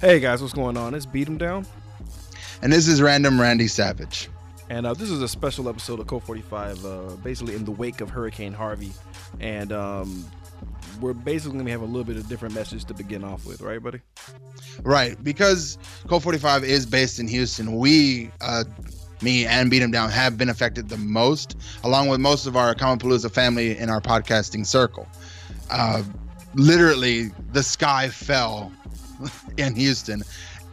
Hey guys, what's going on? It's Beat 'em Down, And this is Random Randy Savage. and uh, this is a special episode of Code 45, uh, basically in the wake of Hurricane Harvey, and um, we're basically gonna have a little bit of different message to begin off with, right, buddy? Right, because Code 45 is based in Houston. We, uh, me and Beat 'em Down, have been affected the most, along with most of our Common Palooza family in our podcasting circle. Uh, literally, the sky fell in Houston,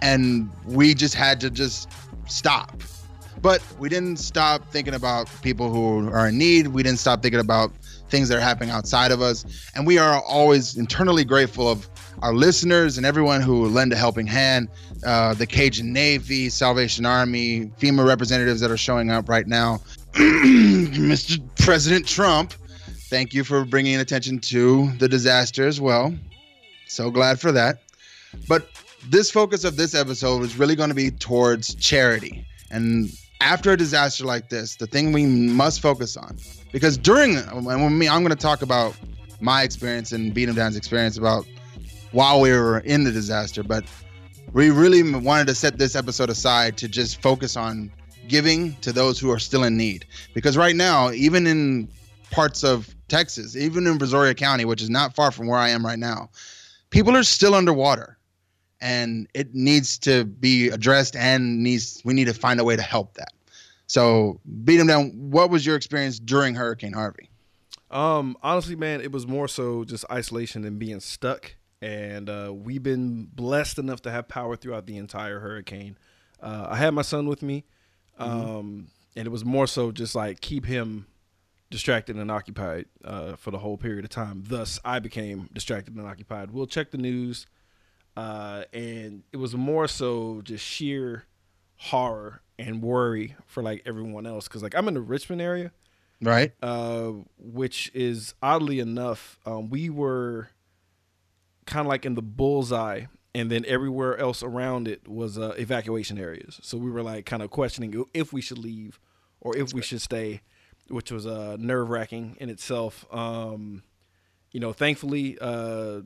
and we just had to just stop. But we didn't stop thinking about people who are in need. We didn't stop thinking about things that are happening outside of us. And we are always internally grateful of our listeners and everyone who lend a helping hand. Uh, the Cajun Navy, Salvation Army, FEMA representatives that are showing up right now. Mr. President Trump, thank you for bringing attention to the disaster as well. So glad for that. But this focus of this episode is really going to be towards charity. And after a disaster like this, the thing we must focus on, because during, and me, I'm going to talk about my experience and Beat 'em Down's experience about while we were in the disaster, but we really wanted to set this episode aside to just focus on giving to those who are still in need. Because right now, even in parts of Texas, even in Brazoria County, which is not far from where I am right now, people are still underwater and it needs to be addressed and needs we need to find a way to help that. So, beat him down. What was your experience during Hurricane Harvey? Um, honestly, man, it was more so just isolation and being stuck. And uh, we've been blessed enough to have power throughout the entire hurricane. Uh, I had my son with me, um, and it was more so just like keep him distracted and occupied uh, for the whole period of time. Thus, I became distracted and occupied. We'll check the news, uh, and it was more so just sheer horror and worry for like everyone else. Because like I'm in the Richmond area, Right? uh, which is oddly enough, um, we were kind of like in the bullseye, and then everywhere else around it was uh, evacuation areas. So we were like kind of questioning if we should leave or if we should stay, which was uh, nerve wracking in itself. Um, you know, thankfully, uh,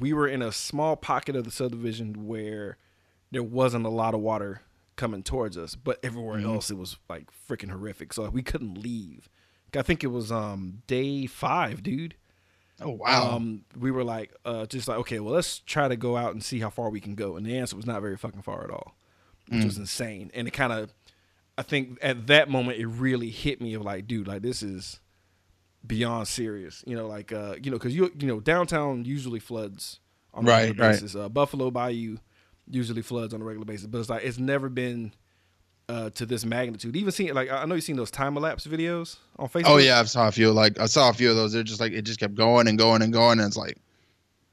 we were in a small pocket of the subdivision where there wasn't a lot of water coming towards us, but everywhere Mhm. else it was like freaking horrific. So we couldn't leave. I think it was um day five, dude. Oh wow. Um, we were like, uh, just like, okay, well, let's try to go out and see how far we can go. And the answer was not very fucking far at all, which was insane. And it kind of, I think at that moment, it really hit me of like, dude, like this is beyond serious. You know, like, uh, you know, because you, you know, downtown usually floods on a Right, regular right. basis. Uh, Buffalo Bayou usually floods on a regular basis, but it's like it's never been. Uh, to this magnitude, even seeing like I know you've seen those time lapse videos on Facebook. oh yeah, I saw a few. Like I saw a few of those. They're just like it just kept going and going and going, and it's like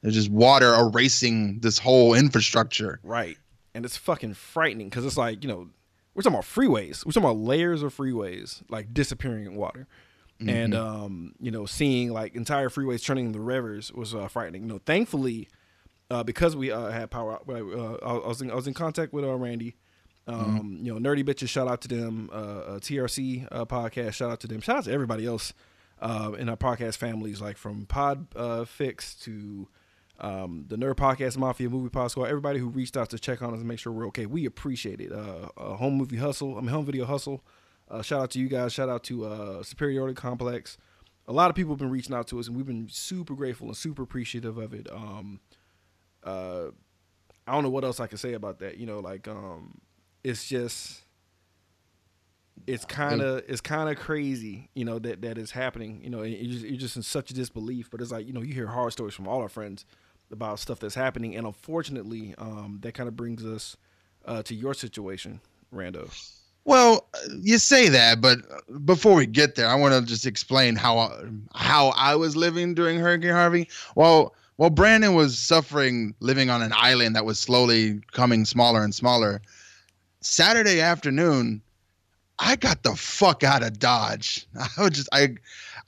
there's just water erasing this whole infrastructure. Right. And it's fucking frightening because it's like, you know, we're talking about freeways. We're talking about layers of freeways like disappearing in water. And, um, you know, seeing like entire freeways turning into rivers was uh, frightening. You know, thankfully, uh, because we uh, had power, uh, I was in, I was in contact with uh, Randy. Um, You know, Nerdy Bitches, shout out to them. Uh, uh, TRC uh, podcast, shout out to them. Shout out to everybody else uh, in our podcast families, like from Pod uh, Fix to um, the Nerd Podcast Mafia Movie Pod Squad, everybody who reached out to check on us and make sure we're okay. We appreciate it. Uh, uh, home Movie Hustle, I mean, Home Video Hustle. Uh, shout out to you guys. Shout out to uh, Superiority Complex. A lot of people have been reaching out to us, and we've been super grateful and super appreciative of it. Um, uh, I don't know what else I can say about that. You know, like um, it's just it's kind of it's kind of crazy, you know, that that is happening. You know, you're just, you're just in such a disbelief. But it's like you know, you hear horror stories from all our friends about stuff that's happening, and unfortunately, um, that kind of brings us uh, to your situation, Rando. Well, you say that, but before we get there, I want to just explain how how I was living during Hurricane Harvey. Well, while Brandon was suffering living on an island that was slowly coming smaller and smaller, Saturday afternoon, I got the fuck out of Dodge. I was just I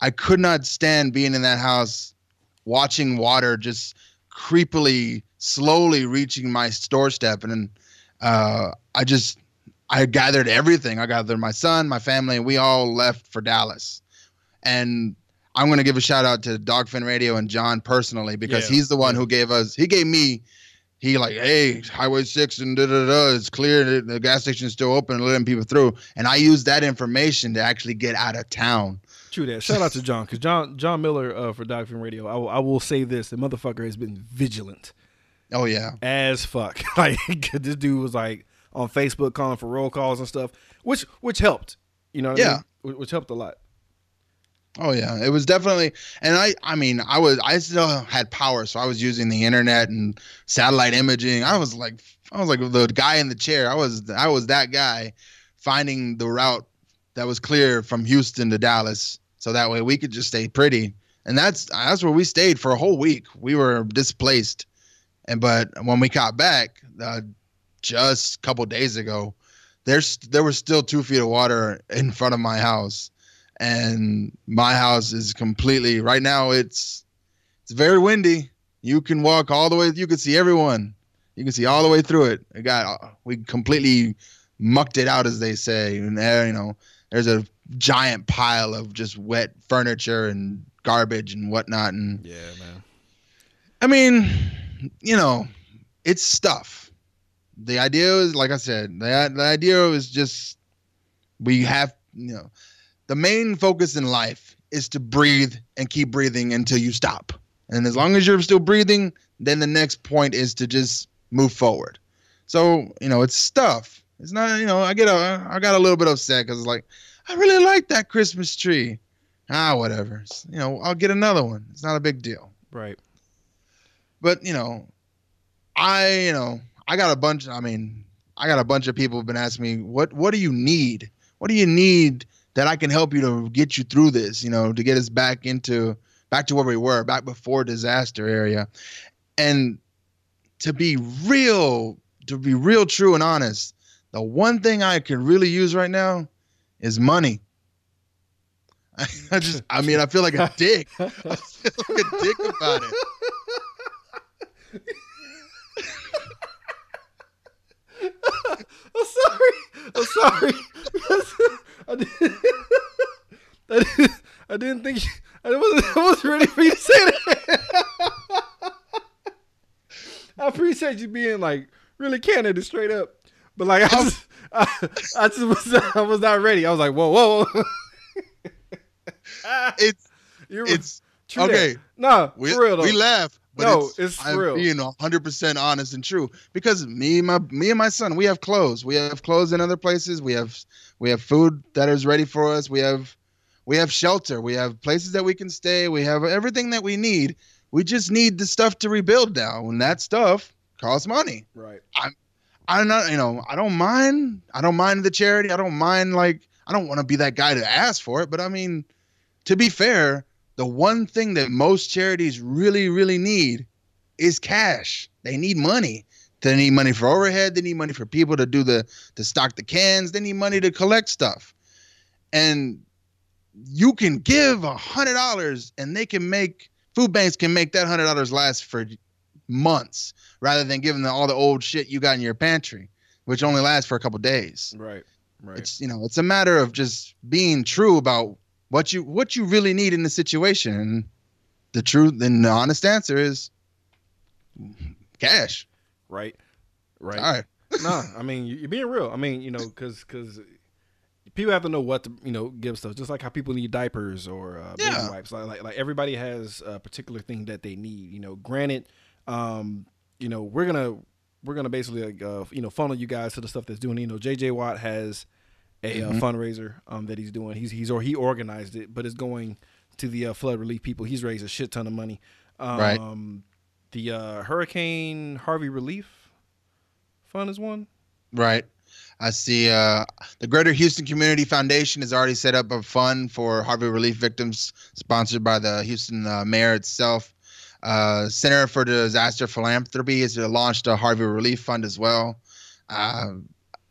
I could not stand being in that house watching water just creepily slowly reaching my doorstep and uh I just I gathered everything. I gathered my son, my family, and we all left for Dallas. And I'm going to give a shout out to Dogfin Radio and John personally because Yeah, he's the one who gave us, he gave me, he like, hey, Highway Six and da da da, it's clear. The gas station is still open, letting people through. And I used that information to actually get out of town. True that. Shout out to John because John John Miller uh, for Dog Film Radio. I, will- I will say this: the motherfucker has been vigilant Oh yeah, as fuck. like this dude was like on Facebook calling for roll calls and stuff, which which helped. You know, what I Yeah. mean? Which- which helped a lot. Oh yeah, it was definitely, and I, I mean, I was, I still had power, so I was using the internet and satellite imaging. I was like, I was like the guy in the chair. I was, I was that guy, finding the route that was clear from Houston to Dallas, so that way we could just stay pretty. And that's that's where we stayed for a whole week. We were displaced, and but when we got back, uh, just a couple days ago, there's there was still two feet of water in front of my house. And my house is completely right now it's it's very windy. You can walk all the way you can see everyone. You can see all the way through it. It got we completely mucked it out as they say. And there you know there's a giant pile of just wet furniture and garbage and whatnot. And Yeah, man. I mean, you know, it's stuff. The idea is, like I said, the, the idea is just we have, you know, the main focus in life is to breathe and keep breathing until you stop. And as long as you're still breathing, then the next point is to just move forward. So, you know, it's stuff. It's not, you know, I get a, I got a little bit upset because it's like, I really like that Christmas tree. Ah, whatever. It's, you know, I'll get another one. It's not a big deal Right. but you know, I you know I got a bunch. I mean, I got a bunch of people have been asking me what what do you need? What do you need that I can help you to get you through this? You know, to get us back into back to where we were back before disaster area, and to be real, to be real, true, and honest. The one thing I can really use right now is money. I just, I mean, I feel like a dick. I feel like a dick about it. I'm sorry. I'm sorry. I didn't, I didn't, I didn't think you, I wasn't, I wasn't ready for you to say that. I appreciate you being like really candid and straight up, but like I just, I, I just was, I was not ready. I was like, whoa, whoa. whoa. It's You're, it's true okay. That. Nah, we, for real though. we laugh, but No, it's, it's I'm real. being hundred percent honest and true because me, my me and my son, we have clothes. We have clothes in other places. We have we have food that is ready for us. We have we have shelter. We have places that we can stay. We have everything that we need. We just need the stuff to rebuild now, and that stuff costs money. right. I'm I'm not, you know, I don't mind. I don't mind the charity. I don't mind like I don't want to be that guy to ask for it, but I mean, to be fair, the one thing that most charities really, really need is cash. They need money. They need money for overhead. They need money for people to do the to stock the cans. They need money to collect stuff. And you can give a hundred dollars and they can make food banks can make that hundred dollars last for months rather than giving them all the old shit you got in your pantry, which only lasts for a couple days. Right. Right. It's you know, it's a matter of just being true about what you what you really need in the situation. And the truth and the honest answer is cash. right. Right. All right. nah, I mean you- you're being real. I mean, you know, because because people have to know what to you know give stuff. Just like how people need diapers or uh, baby Yeah. wipes. Like, like like everybody has a particular thing that they need. You know, granted, um, you know we're gonna we're gonna basically like, uh, you know funnel you guys to the stuff that's doing. You know, JJ Watt has a uh, Mhm. fundraiser um, that he's doing. He's he's or he organized it, but it's going to the uh, flood relief people. He's raised a shit ton of money. Um, Right. The uh, Hurricane Harvey Relief Fund is one. Right. I see uh, the Greater Houston Community Foundation has already set up a fund for Harvey relief victims, sponsored by the Houston uh, mayor itself. Uh, Center for Disaster Philanthropy has launched a Harvey Relief Fund as well. Uh,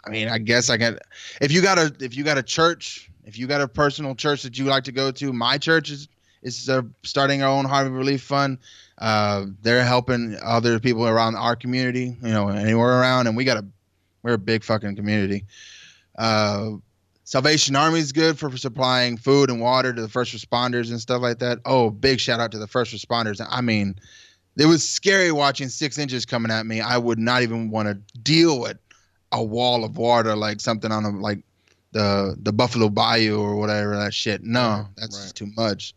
I mean, I guess I can. if you got a if you got a church, if you got a personal church that you like to go to, my church is is uh, starting our own Harvey Relief Fund. Uh, they're helping other people around our community, you know, anywhere around, and we got a we're a big fucking community. Uh, Salvation Army is good for supplying food and water to the first responders and stuff like that. Oh, big shout out to the first responders. I mean, it was scary watching six inches coming at me. I would not even want to deal with a wall of water like something on a like the the Buffalo Bayou or whatever that shit. No, that's right. too much.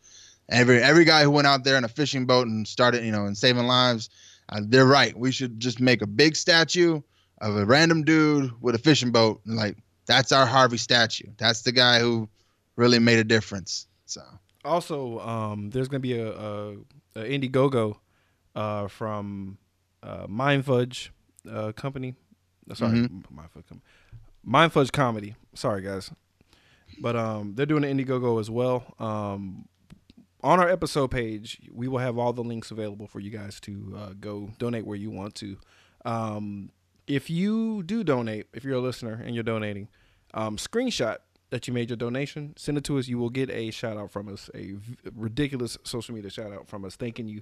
Every every guy who went out there in a fishing boat and started, you know, and saving lives, uh, they're right. We should just make a big statue of a random dude with a fishing boat, and like that's our Harvey statue. That's the guy who really made a difference. So Also, um, there's gonna be a, a, a Indiegogo uh, from uh, Mind Fudge uh, company. Uh, Sorry, Mhm. Mind Fudge company. Mind Fudge comedy. Sorry, guys, but um, they're doing an Indiegogo as well. Um, on our episode page, we will have all the links available for you guys to uh, go donate where you want to. Um, if you do donate, if you're a listener and you're donating, um, screenshot that you made your donation, send it to us. You will get a shout out from us, a v- ridiculous social media shout out from us, thanking you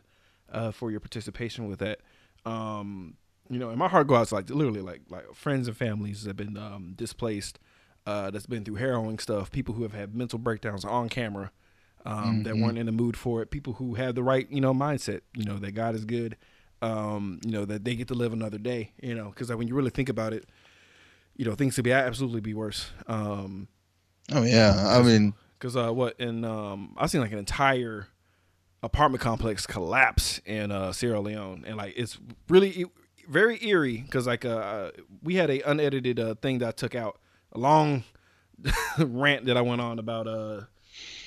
uh, for your participation with that. Um, you know, and my heart goes out to like literally like like friends and families that have been um, displaced, uh, that's been through harrowing stuff, people who have had mental breakdowns on camera, um, that Mhm. weren't in the mood for it, people who have the right you know mindset, you know that God is good, um, you know that they get to live another day, you know, because like, when you really think about it, you know things could be absolutely be worse. Um, oh yeah, I mean Cause uh, what in um, I've seen like an entire apartment complex collapse in uh, Sierra Leone, and like it's really very eerie. Cause like uh, we had a unedited uh, thing that I took out, a long rant that I went on about uh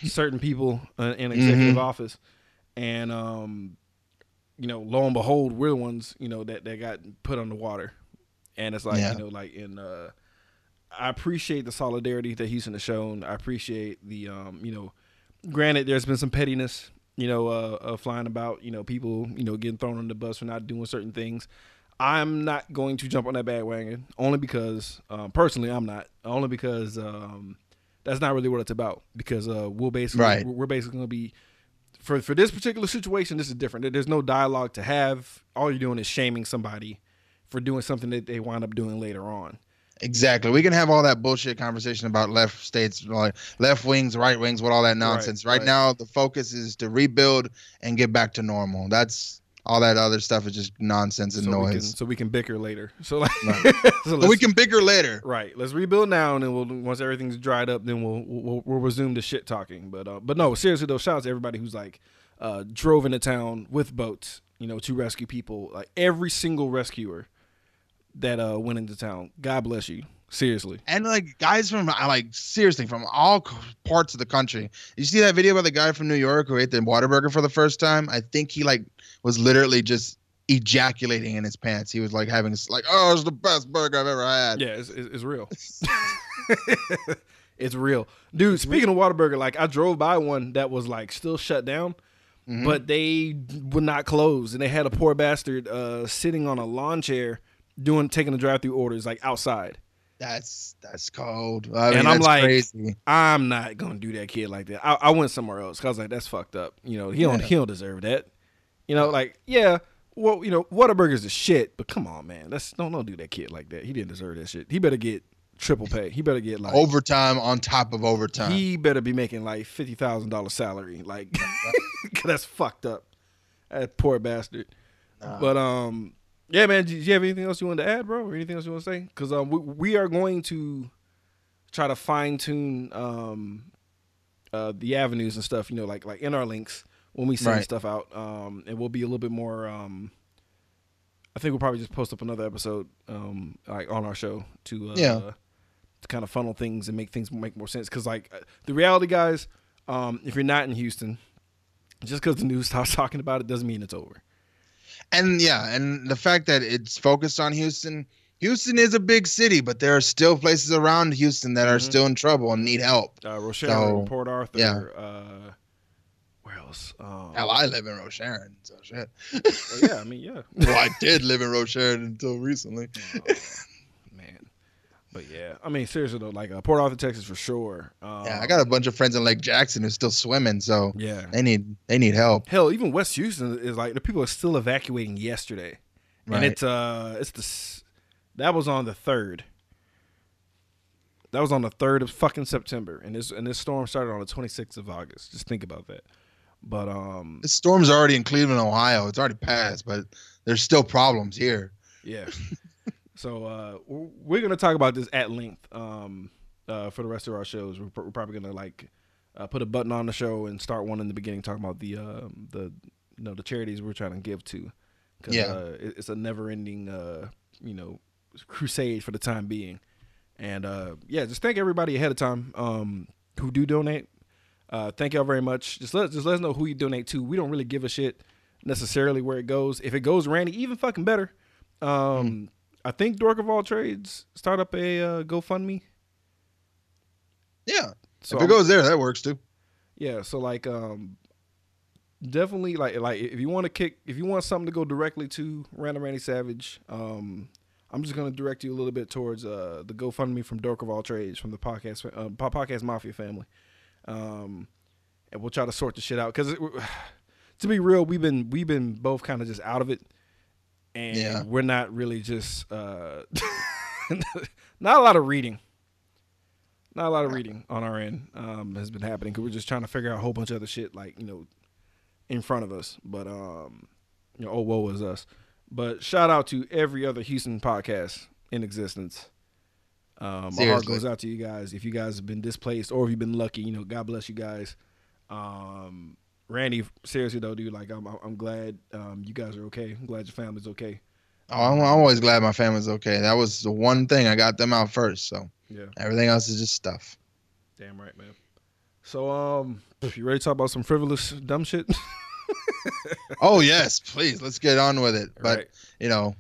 certain people in executive Mhm. office, and um, you know, lo and behold, we're the ones you know that that got put on the water, and it's like Yeah. you know, like in uh. I appreciate the solidarity that Houston has shown. I appreciate the, um, you know, granted, there's been some pettiness, you know, uh, uh, flying about, you know, people, you know, getting thrown on the bus for not doing certain things. I'm not going to jump on that bandwagon only because, um, personally, I'm not. Only because um, that's not really what it's about. Because uh, we'll basically, Right. we're basically going to be for for this particular situation. This is different. There's no dialogue to have. All you're doing is shaming somebody for doing something that they wind up doing later on. Exactly. We can have all that bullshit conversation about left states, like left wings, right wings, with all that nonsense. Right, right. now, the focus is to rebuild and get back to normal. That's all that other stuff is just nonsense and so we can noise. so we can bicker later. So like, Right. so But we can bigger later. right. Let's rebuild now, and then we'll once everything's dried up, then we'll we'll, we'll resume the shit talking. But uh, but no, seriously though, shout out to everybody who's like uh, drove into town with boats, you know, to rescue people. Like every single rescuer that uh, went into town. God bless you. Seriously. And like guys from like seriously from all parts of the country. You see that video about the guy from New York who ate the Whataburger for the first time? I think he like was literally just ejaculating in his pants. He was like having like, oh, it's the best burger I've ever had. Yeah, it's, it's, it's real. it's real, dude. Speaking of Whataburger, like I drove by one that was like still shut down. Mhm. but they would not close and they had a poor bastard uh sitting on a lawn chair doing taking the drive through orders like outside That's that's cold. I mean, And I'm like- crazy. i'm not gonna do that kid like that i, I went somewhere else 'cause i was like that's fucked up you know he don't he don't deserve that you know like yeah well you know Whataburger's a shit but come on man that's don't don't do that kid like that he didn't deserve that shit he better get triple pay he better get like Overtime on top of overtime. he better be making like fifty thousand dollar salary Like that's fucked up that poor bastard Nah. But um, yeah, man. Do you have anything else you want to add, bro, or anything else you want to say? Because um, we, we are going to try to fine tune um, uh, the avenues and stuff. You know, like like in our links when we send Right. stuff out. Um, and we'll be a little bit more. Um, I think we'll probably just post up another episode, um, like on our show to uh, Yeah. to kind of funnel things and make things make more sense. Because like uh, the reality, guys, um, if you're not in Houston, just because the news stops talking about it doesn't mean it's over. and yeah, and the fact that it's focused on Houston. Houston is a big city, but there are still places around Houston that are Mhm. still in trouble and need help. uh, Rochelle, So, Port Arthur. yeah. Uh, else? Um, Hell, I live in Rosharon, so shit. well, yeah, I mean, yeah. well, I did live in Rosharon until recently. Oh, man, but yeah, I mean, seriously though, like uh, Port Arthur, Texas, for sure. Um, Yeah, I got a bunch of friends in Lake Jackson who's still swimming, so Yeah. they need they need help. Hell, even West Houston is like the people are still evacuating yesterday, Right. and it's uh, it's the that was on the third. That was on the third of fucking September, and this and this storm started on the twenty sixth of August. Just think about that. But um, The storm's already in Cleveland, Ohio. It's already passed, but there's still problems here. yeah. so uh, we're- gonna talk about this at length um, uh, for the rest of our shows. We're, we're probably gonna like uh, put a button on the show and start one in the beginning talking about the um, the you know the charities we're trying to give to. Cause, Yeah. uh, it- it's a never-ending uh, you know crusade for the time being. And uh, yeah, just thank everybody ahead of time um, who do donate. Uh, thank y'all very much. Just let just let us know who you donate to. We don't really give a shit necessarily where it goes. If it goes Randy, even fucking better. Um, I think Dork of All Trades start up a uh, GoFundMe. Yeah. So if it goes there, that works too. yeah, so like um definitely like like if you want to kick if you want something to go directly to Random Randy Savage, um I'm just gonna direct you a little bit towards uh the GoFundMe from Dork of All Trades from the podcast uh, podcast Mafia family, um and we'll try to sort the shit out because to be real, we've been we've been both kind of just out of it, and Yeah. we're not really just uh not a lot of reading not a lot of reading on our end um, has been happening because we're just trying to figure out a whole bunch of other shit like you know in front of us. But um, you know, oh woe is us. But shout out to every other Houston podcast in existence. Um, my heart goes out to you guys. If you guys have been displaced or if you've been lucky, you know, God bless you guys. Um, Randy, seriously though, dude, like I'm, I'm glad um, you guys are okay. I'm glad your family's okay. Oh, I'm, always glad my family's okay. That was the one thing I got them out first. So Yeah, everything else is just stuff. damn right, man. So, um, you ready to talk about some frivolous dumb shit? Oh yes, please let's get on with it. But Right. you know,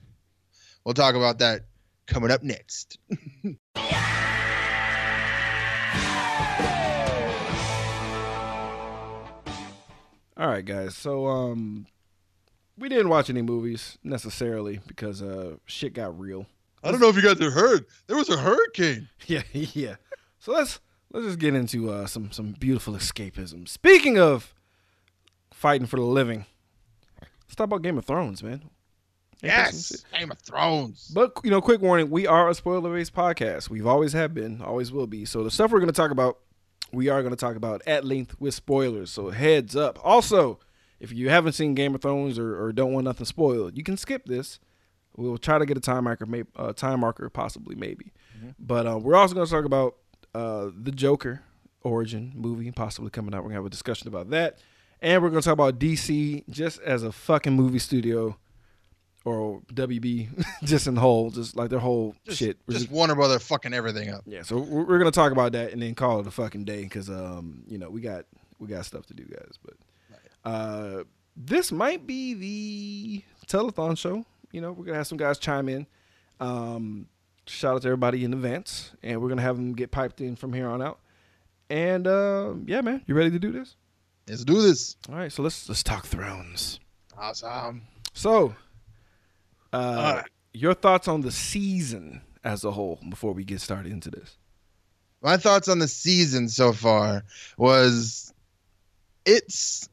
we'll talk about that coming up next. All right, guys. So um, we didn't watch any movies necessarily because uh, shit got real. I don't know if you guys have heard. There was a hurricane. Yeah, yeah. So let's let's just get into uh, some some beautiful escapism. Speaking of fighting for the living, let's talk about Game of Thrones, man. Ain't that some shit? Yes, Game of Thrones. But you know, quick warning: we are a spoiler-based podcast. We've always have been, always will be. So the stuff we're going to talk about, we are going to talk about at length with spoilers. So heads up. Also, if you haven't seen Game of Thrones or, or don't want nothing spoiled, you can skip this. We'll try to get a time marker, uh, time marker, possibly, maybe. But uh, we're also going to talk about uh, the Joker origin movie, possibly coming out. We're going to have a discussion about that, and we're going to talk about DC just as a fucking movie studio or WB just in the whole, just like their whole Just, shit. We're just just- Warner Brother fucking everything up. yeah, so we're, we're gonna talk about that and then call it a fucking day because um you know we got we got stuff to do, guys. But uh this might be the telethon show. You know we're gonna have some guys chime in. Um, shout out to everybody in advance, and we're gonna have them get piped in from here on out. And uh, yeah, man, you ready to do this? Let's do this. All right, so let's let's talk Thrones. Awesome. So, uh, All right. your thoughts on the season as a whole before we get started into this? My thoughts on the season so far was it's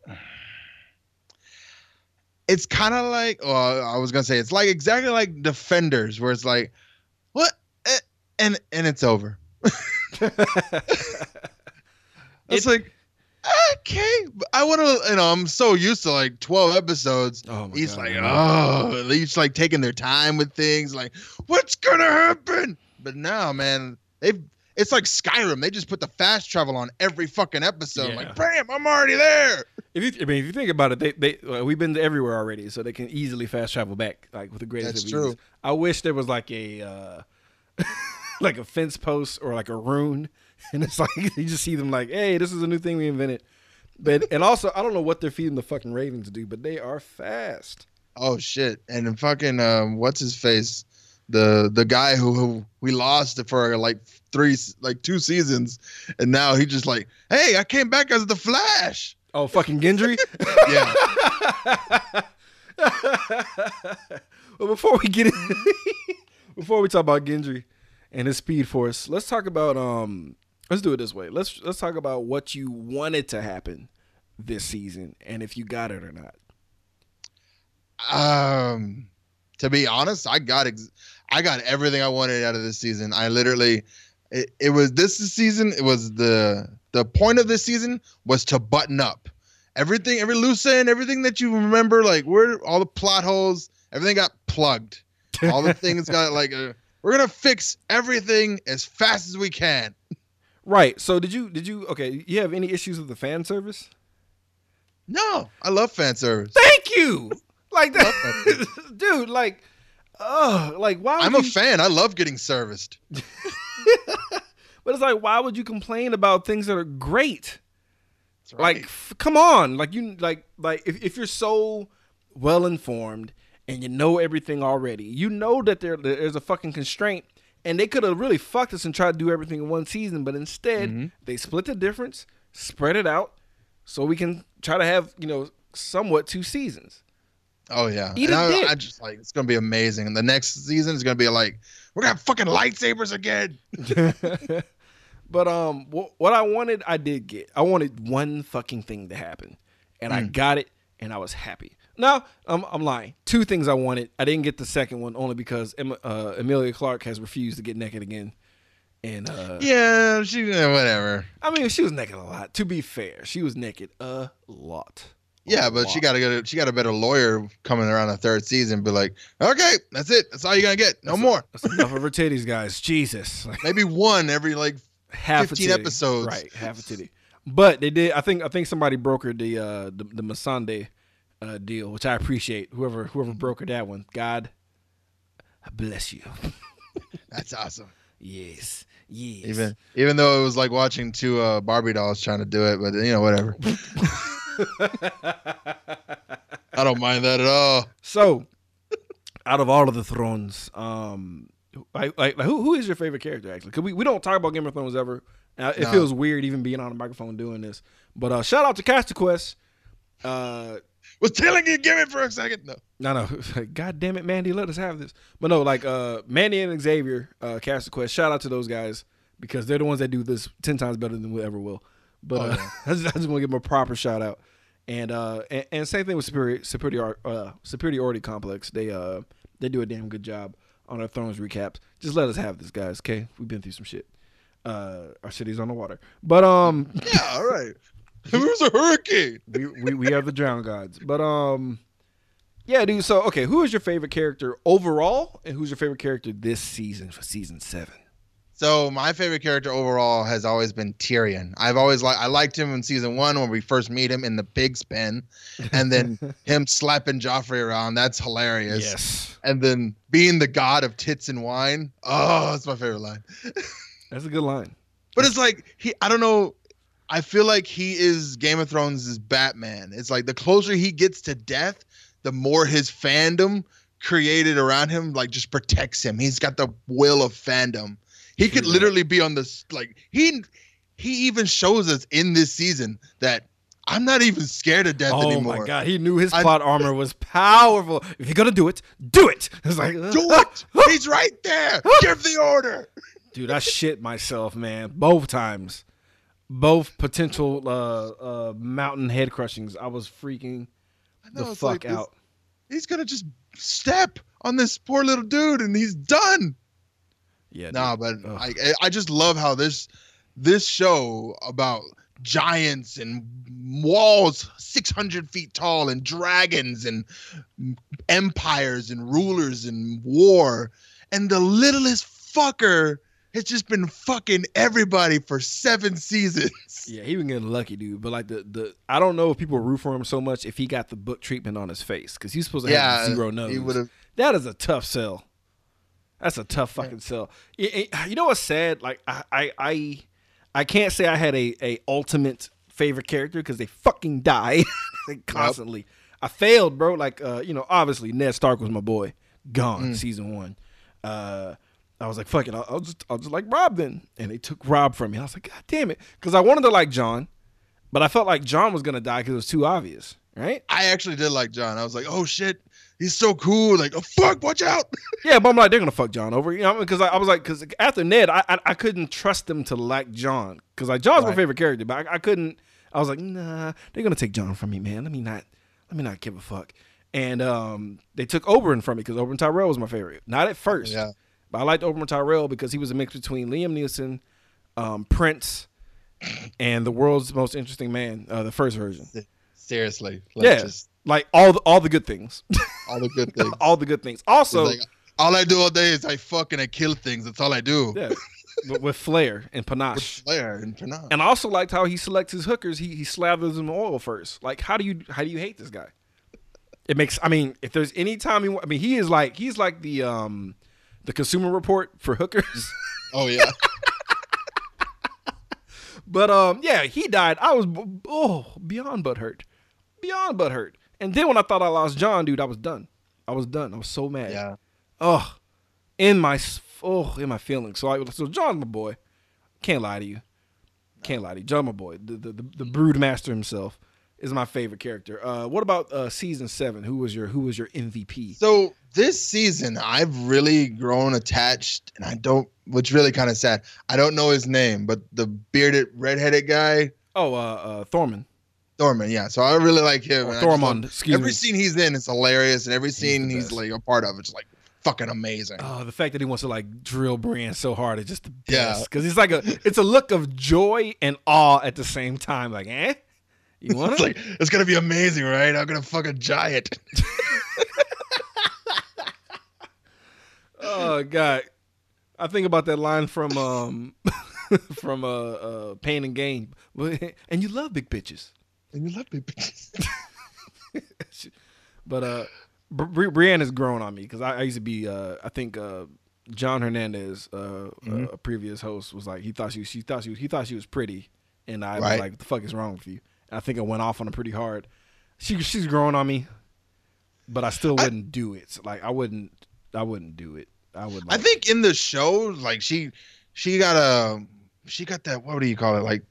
it's kind of like well I was gonna say it's like exactly like Defenders where it's like what Eh, and and it's over. It's like okay, but I want to you know I'm so used to like 12 episodes. oh my He's God, like oh, each like taking their time with things like what's gonna happen. But now man, they've it's like Skyrim. They just put the fast travel on every fucking episode. Yeah. Like, bam, I'm already there. If you, I mean, if you think about it, they they well, we've been everywhere already, so they can easily fast travel back, like with the greatest. That's of true. ease. I wish there was like a uh, like a fence post or like a rune, and it's like you just see them like, hey, this is a new thing we invented. But and also, I don't know what they're feeding the fucking ravens to do, but they are fast. Oh shit! And then fucking um, what's his face? The the guy who, who we lost for like three like two seasons, and now he just like, hey, I came back as the Flash. Oh, fucking Gendry. Yeah. well, before we get in, before we talk about Gendry and his Speed Force, let's talk about um. Let's do it this way. Let's let's talk about what you wanted to happen this season and if you got it or not. Um, to be honest, I got ex- I got everything I wanted out of this season. I literally, it, it was this season. It was the the point of this season was to button up, everything, every loose end, everything that you remember, like where all the plot holes, everything got plugged. All the things got like a, we're gonna fix everything as fast as we can. Right. So did you did you okay? You have any issues with the fan service? No, I love fan service. Thank you. Like that, dude. Like, oh, like why? I'm you, a fan. I love getting serviced. but it's like, why would you complain about things that are great? Right. Like, f- come on. Like you, like, like if, if you're so well informed and you know everything already, you know that there there's a fucking constraint, and they could have really fucked us and tried to do everything in one season, but instead Mm-hmm. they split the difference, spread it out, so we can try to have you know somewhat two seasons. Oh yeah, Eat and I. I just like it's gonna be amazing. And the next season is gonna be like we're gonna have fucking lightsabers again. but um, wh- what I wanted, I did get. I wanted one fucking thing to happen, and I got it, and I was happy. No, I'm, I'm lying. Two things I wanted. I didn't get the second one only because uh, Emilia Clarke has refused to get naked again. And uh, Yeah, she whatever. I mean, she was naked a lot. To be fair, she was naked a lot. A Yeah, but she got to get a, she got a better lawyer coming around the third season. Be like, okay, that's it. That's all you're gonna get. No more. That's enough of her titties, guys. Jesus, Maybe one every like. half 15 a titty. episodes. right? Half a titty. But they did. I think. I think somebody brokered the uh, the, the Missandei uh, deal, which I appreciate. Whoever whoever brokered that one, God bless you. That's awesome. yes, yes. Even even though it was like watching two uh, Barbie dolls trying to do it, but you know whatever. I don't mind that at all. So, out of all of the thrones, um, like, like who who is your favorite character actually? Cause we, we don't talk about Game of Thrones ever. Uh, it No. feels weird even being on a microphone doing this. But uh, shout out to Castaquest. Uh, Was telling you give it for a second. No. no, no, God damn it, Mandy, let us have this. But no, like uh, Mandy and Xavier, uh, Cast Quest. Shout out to those guys because they're the ones that do this ten times better than we ever will. But Oh, uh, yeah. I just, just want to give them a proper shout out. And uh, and, and same thing with superior superior uh, superiority complex. They uh they do a damn good job on our Thrones recaps. Just let us have this, guys. Okay, we've been through some shit. Uh, our city's on the water, but um, Yeah, all right. There's a hurricane. we, we we are the drown gods. But um, yeah, dude. So okay, who is your favorite character overall, and who's your favorite character this season for season seven? So my favorite character overall has always been Tyrion. I've always liked I liked him in season one when we first meet him in the pig's pen, and then him slapping Joffrey around. That's hilarious. Yes, And then being the god of tits and wine. Oh, that's my favorite line. that's a good line. But it's like he I don't know. I feel like he is Game of Thrones' Batman. It's like the closer he gets to death, the more his fandom created around him like just protects him. He's got the will of fandom. He could literally be on this like he he even shows us in this season that I'm not even scared of death oh anymore. Oh my god, he knew his I- plot armor was powerful. If you're gonna do it, do it. It's like Do it! He's right there. Give the order. dude. I shit myself, man, both times. Both potential uh, uh, mountain head crushings. I was freaking I know, the fuck like out. He's gonna just step on this poor little dude and he's done. Yeah, No, dude. but Ugh. I I just love how this this show about giants and walls 600 feet tall and dragons and empires and rulers and war and the littlest fucker has just been fucking everybody for seven seasons. Yeah, he been getting lucky, dude. But like the the, I don't know if people root for him so much if he got the book treatment on his face because he's supposed to Yeah, have zero nose. he would've- That is a tough sell. That's a tough fucking sell. Y- y- You know what's sad? Like I I I, I can't say I had a a ultimate favorite character because they fucking die constantly. I failed, bro. Like uh, you know, obviously Ned Stark was my boy. Gone Mm. season one. Uh, I was like, fuck it, I'll, I'll just I'll just like Robb then, and they took Robb from me. I was like, god damn it, because I wanted to like Jon, but I felt like Jon was gonna die because it was too obvious, right? I actually did like Jon. I was like, oh shit, he's so cool. Like, oh fuck, watch out. Yeah, but I'm like, they're gonna fuck Jon over, you know, because I, I was like, because after Ned, I, I I couldn't trust them to like Jon, because like Jon's my favorite character, but I, I couldn't. I was like, nah, they're gonna take Jon from me, man. Let me not, let me not give a fuck. And um, they took Oberyn from me because Oberyn Tyrell was my favorite. Not at first, Yeah. But I liked Oberyn Tyrell because he was a mix between Liam Neeson, um, Prince, and the world's most interesting man, uh, the first version. Seriously. Yeah. Just, Like all the all the good things, all the good things. all the good things. Also, like, all I do all day is I fucking I kill things. That's all I do. yeah, with, with flair and With panache. Flair and Panache. And I also liked how he selects his hookers. He he slathers them in oil first. Like, how do you how do you hate this guy? It makes. I mean, if there's any time he, I mean, he is like he's like the um the Consumer Report for hookers. Oh yeah. but um, yeah, he died. I was oh beyond butthurt, beyond butthurt. And then when I thought I lost Jon, dude, I was done. I was done. I was so mad. yeah. Oh, in my oh in my feelings. So I so Jon's my boy. Can't lie to you. Can't lie to you. Jon, my boy, the the, the, the brood master himself is my favorite character. Uh, what about uh, season seven? Who was your who was your MVP? So this season, I've really grown attached, and I don't, which really kind of sad. I don't know his name, but the bearded, redheaded guy, Oh, uh, uh Thorman. Thorman. Yeah, so I really like him. Or and I love- Tormund. Excuse every me. scene he's in is hilarious, and every scene the he's, like a part of, it's like fucking amazing. Oh, the fact that he wants to like drill Brienne so hard is just the Yeah. best. Because it's like a it's a look of joy and awe at the same time. Like, eh? You want it's to? like it's gonna be amazing, right? I'm gonna fuck a giant. oh God. I think about that line from um from uh, uh Pain and Gain. And you love big bitches. And you love big bitches. But uh Bri- Bri- Brienne grown on me because I, I used to be uh I think uh John Hernandez, uh, Mhm. uh, a previous host, was like he thought she was, she thought she was, he thought she was pretty, and I was like, "What the fuck is wrong with you?" I think I went off on her pretty hard. She she's growing on me, but I still wouldn't do it. So, like I wouldn't I wouldn't do it. I would. I think in the show, like she, she got a, she got that. What do you call it? Like,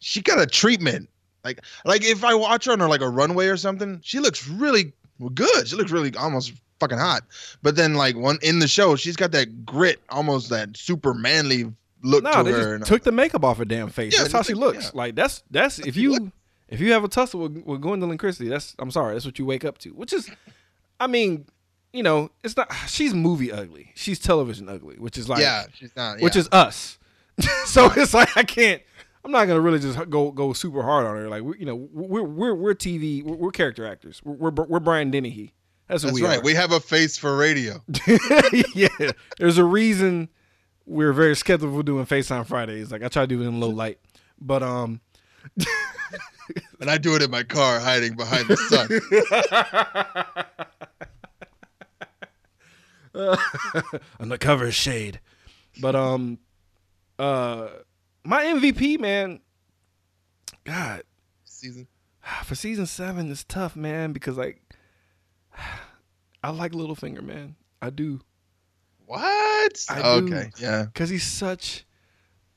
she got a treatment. Like, like if I watch her on like a runway or something, she looks really good. She looks really almost fucking hot. But then like one in the show, she's got that grit, almost that super manly look no, to they her. just took the makeup off her damn face. Yeah, that's how she looks. yeah. Like that's that's if you if you have a tussle with, with Gwendoline Christie, that's I'm sorry, that's what you wake up to. Which is, I mean, you know, it's not. She's movie ugly. She's television ugly, which is like yeah, she's not. which is us. so it's like I can't. I'm not gonna really just go go super hard on her. Like we, you know, we're we're we're TV. We're, we're character actors. We're, we're we're Brian Dennehy. That's what we are. That's we right. are. We have a face for radio. yeah, there's a reason we're very skeptical of doing FaceTime Fridays. Like I try to do it in low light, but um, And I do it in my car, hiding behind the sun. undercover shade. But um, uh, my MVP man, God, Season. for season seven it's tough, man, because like I like Littlefinger, man. I do. What? I do. okay. Yeah. Cause he's such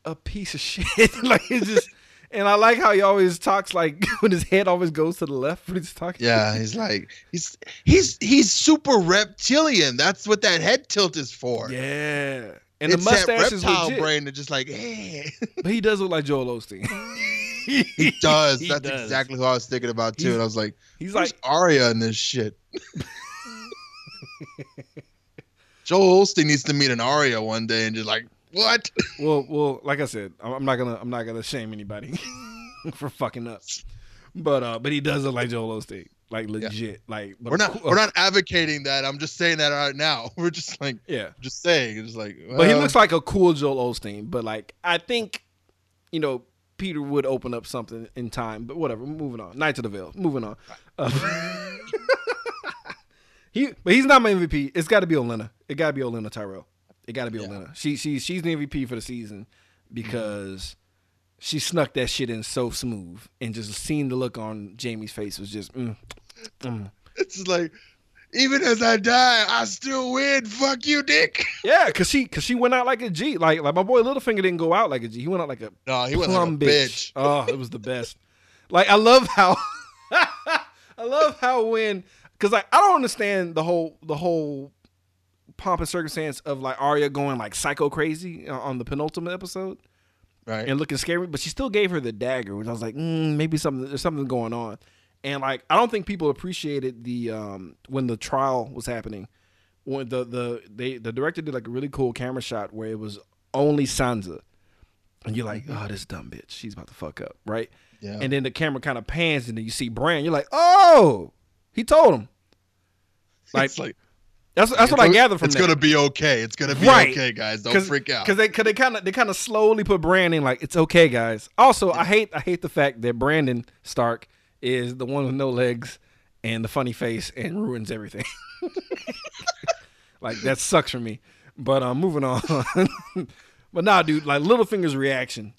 a piece of shit. like he's just and I like how he always talks like when his head always goes to the left when he's talking. Yeah, he's like he's he's he's super reptilian. That's what that head tilt is for. Yeah. And it's the mustache that is reptile legit. brain that just like, eh. But he does look like Joel Osteen. he does. He That's does. exactly who I was thinking about too. He's and I was like, He's like Arya in this shit? Joel Osteen needs to meet an Arya one day and just like, what? well well like I said, I'm not gonna I'm not gonna shame anybody for fucking up. But uh but he does look like Joel Osteen. Like legit. Like but We're not cour- we're not advocating that. I'm just saying that right now. We're just like Yeah. just saying. It's like But he looks like a cool Joel Osteen. But like, I think, you know, Peter would open up something in time. But whatever. Moving on. Knights of the Vale. Moving on. Uh, he, but he's not my MVP. It's got to be Olenna. It got to be Olenna Tyrell. It got to be Yeah. She, she, she's the MVP for the season because she snuck that shit in so smooth, and just seeing the look on Jaime's face was just. Mm, mm. it's like even as I die, I still win. Fuck you, Dick. Yeah, cause she, cause she went out like a G. Like, like my boy Littlefinger didn't go out like a G. He went out like a No, he went like a plum bitch. Oh, it was the best. Like I love how I love how when because like I don't understand the whole the whole pomp and circumstance of like Arya going like psycho crazy uh, on the penultimate episode Right. and looking scary, but she still gave her the dagger, which I was like, mm, maybe something there's something going on. And like I don't think people appreciated the um when the trial was happening. When the the they the director did like a really cool camera shot where it was only Sansa. And you're like, oh, this dumb bitch. She's about to fuck up, right? Yeah. and then the camera kind of pans, and then you see Bran. You're like, oh, he told him. Like, like that's that's what I gather from It's that. gonna be okay. It's gonna be Right. okay, guys. Don't freak out. Cause they, cause they kind of, they kind of slowly put Brandon like it's okay, guys. Also, I hate, I hate the fact that Brandon Stark is the one with no legs and the funny face and ruins everything. like that sucks for me. But um, moving on. but nah, dude, like Littlefinger's reaction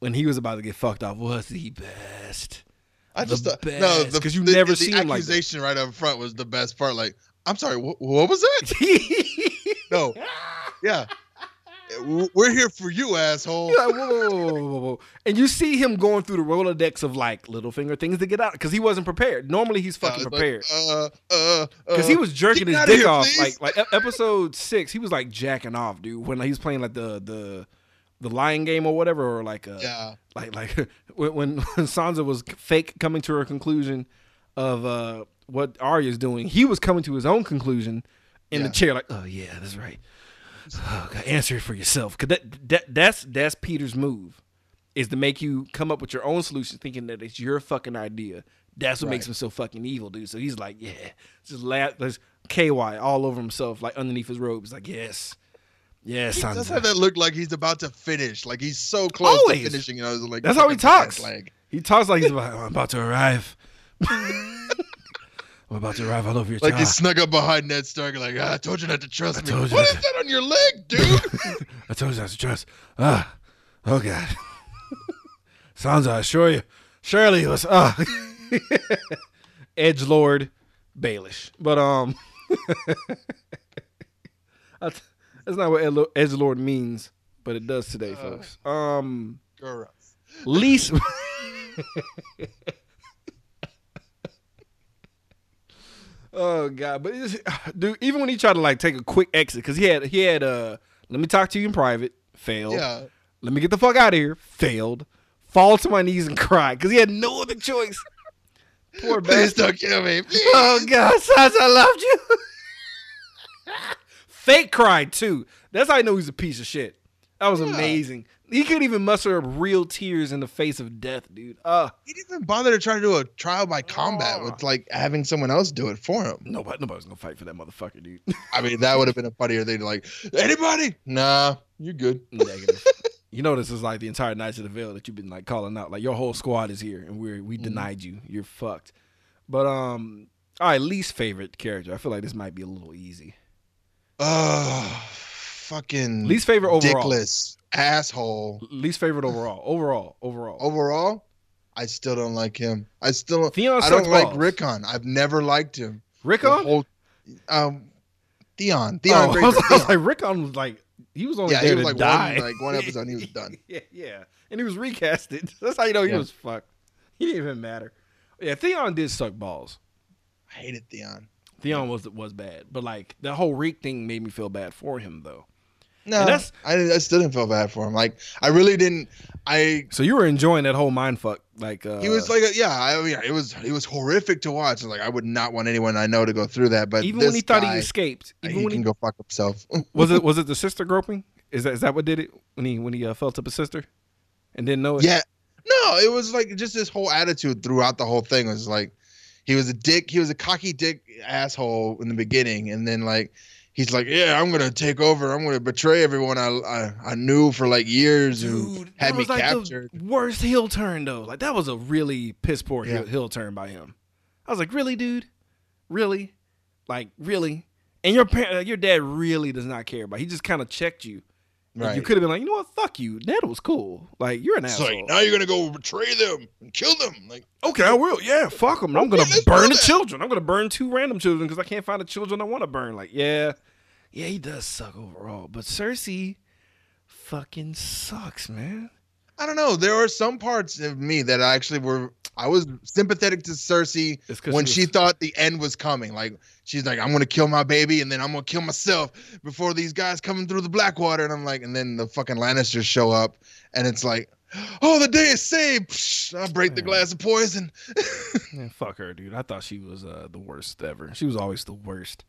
when he was about to get fucked off was the best. I the just thought- no, because you the- never the see like that. accusation right up front was the best part. Like, I'm sorry, what, what was that? No, yeah, we're here for you, asshole. Like, whoa, whoa, whoa, whoa, whoa, whoa. And you see him going through the Rolodex of like Littlefinger things to get out because he wasn't prepared. Normally he's fucking Uh, prepared. Uh, uh, Because he was jerking his dick here, off, please. like like episode six. He was like jacking off, dude. When he was playing like the the the lion game or whatever, or like uh, yeah, like like when, when when Sansa was fake coming to her conclusion of uh what Arya's doing, he was coming to his own conclusion in the chair, like, oh yeah, that's right. Oh, God, answer it for yourself, because that, that that's that's Petyr's move, is to make you come up with your own solution, thinking that it's your fucking idea. That's what makes him so fucking evil, dude. So he's like, yeah, just laugh, there's KY all over himself, like underneath his robe. He's like, yes, yes, does Sansa. have that look like he's about to finish. Like he's so close Always. to finishing. You know, like That's how he like talks. Leg. He talks like he's about, I'm about to arrive. I'm about to arrive all over your Like he snuck up behind Ned Stark. Like ah, I told you not to trust I me. What is that on your leg, dude? I told you not to trust. Ah, oh God. Sansa, I assure you, surely was ah. Edge Lord Baelish, but um, that's, that's not what Edge Lord means, but it does today, Uh. folks. Um, Gross. least. Oh god, but dude, even when he tried to like take a quick exit, because he had he had uh, let me talk to you in private, failed. Yeah. Let me get the fuck out of here, failed. Fall to my knees and cry because he had no other choice. Poor Please bastard. don't kill me. Please. Oh God, Sansa, I loved you. Fake cried too. That's how I know he's a piece of shit. That was Yeah. amazing. He couldn't even muster up real tears in the face of death, dude. Uh He didn't even bother to try to do a trial by combat Oh. with like having someone else do it for him. nobody, nobody's gonna fight for that motherfucker, dude. I mean, that would have been a funnier thing. Like, anybody? Nah, you're good. Negative. You know this is like the entire Knights of the Vale that you've been like calling out. Like your whole squad is here, and we we Mhm. denied you. You're fucked. But um, all right, least favorite character. I feel like this might be a little easy. Oh, fucking Least favorite overall. dickless asshole. Least favorite overall. Overall. Overall. Overall, I still don't like him. I still Theon I don't sucks like. Rickon. I've never liked him. Rickon. whole- um, Theon. Theon. Oh, I was, I was like Rickon was like he was only Yeah, there he was to like die. one like one episode he was done. yeah, yeah, and he was recasted. That's how you know he Yeah. was fucked. He didn't even matter. Yeah, Theon did suck balls. I hated Theon. Theon was was bad, but like the whole Reek thing made me feel bad for him though. No, And that's- I, I still didn't feel bad for him. Like I really didn't. I So you were enjoying that whole mind fuck, like uh, he was like a, yeah, I mean, it was it was horrific to watch. Like I would not want anyone I know to go through that. But even this when he thought guy, he escaped, he when can he go fuck himself. was it was it the sister groping? Is that is that what did it when he when he uh, felt up his sister and didn't know it? yeah, no, it was like just this whole attitude throughout the whole thing was like he was a dick. He was a cocky dick asshole in the beginning, and then like. He's like, yeah, I'm gonna take over. I'm gonna betray everyone I I, I knew for like years who Dude, had me like captured. the worst heel turn though. Like that was a really piss poor Yeah. heel, heel turn by him. I was like, really, dude, really, like really. And your parent, uh, your dad really does not care about. He just kind of checked you. Right. You could have been like, you know what, fuck you. Ned was cool. Like you're an It's asshole. like now you're gonna go betray them and kill them. Like okay, I will. Yeah, fuck them. I'm Okay, gonna burn the that. children. I'm gonna burn two random children because I can't find the children I want to burn. Like, yeah, yeah, he does suck overall. But Cersei, fucking sucks, man. I don't know. There are some parts of me that actually were. I was sympathetic to Cersei when she she thought the end was coming. Like she's like, I'm gonna kill my baby and then I'm gonna kill myself before these guys coming through the Blackwater. And I'm like, and then the fucking Lannisters show up, and it's like, oh, the day is saved. Psh, I break the glass of poison. Man, fuck her, dude. I thought she was uh, the worst ever. She was always the worst.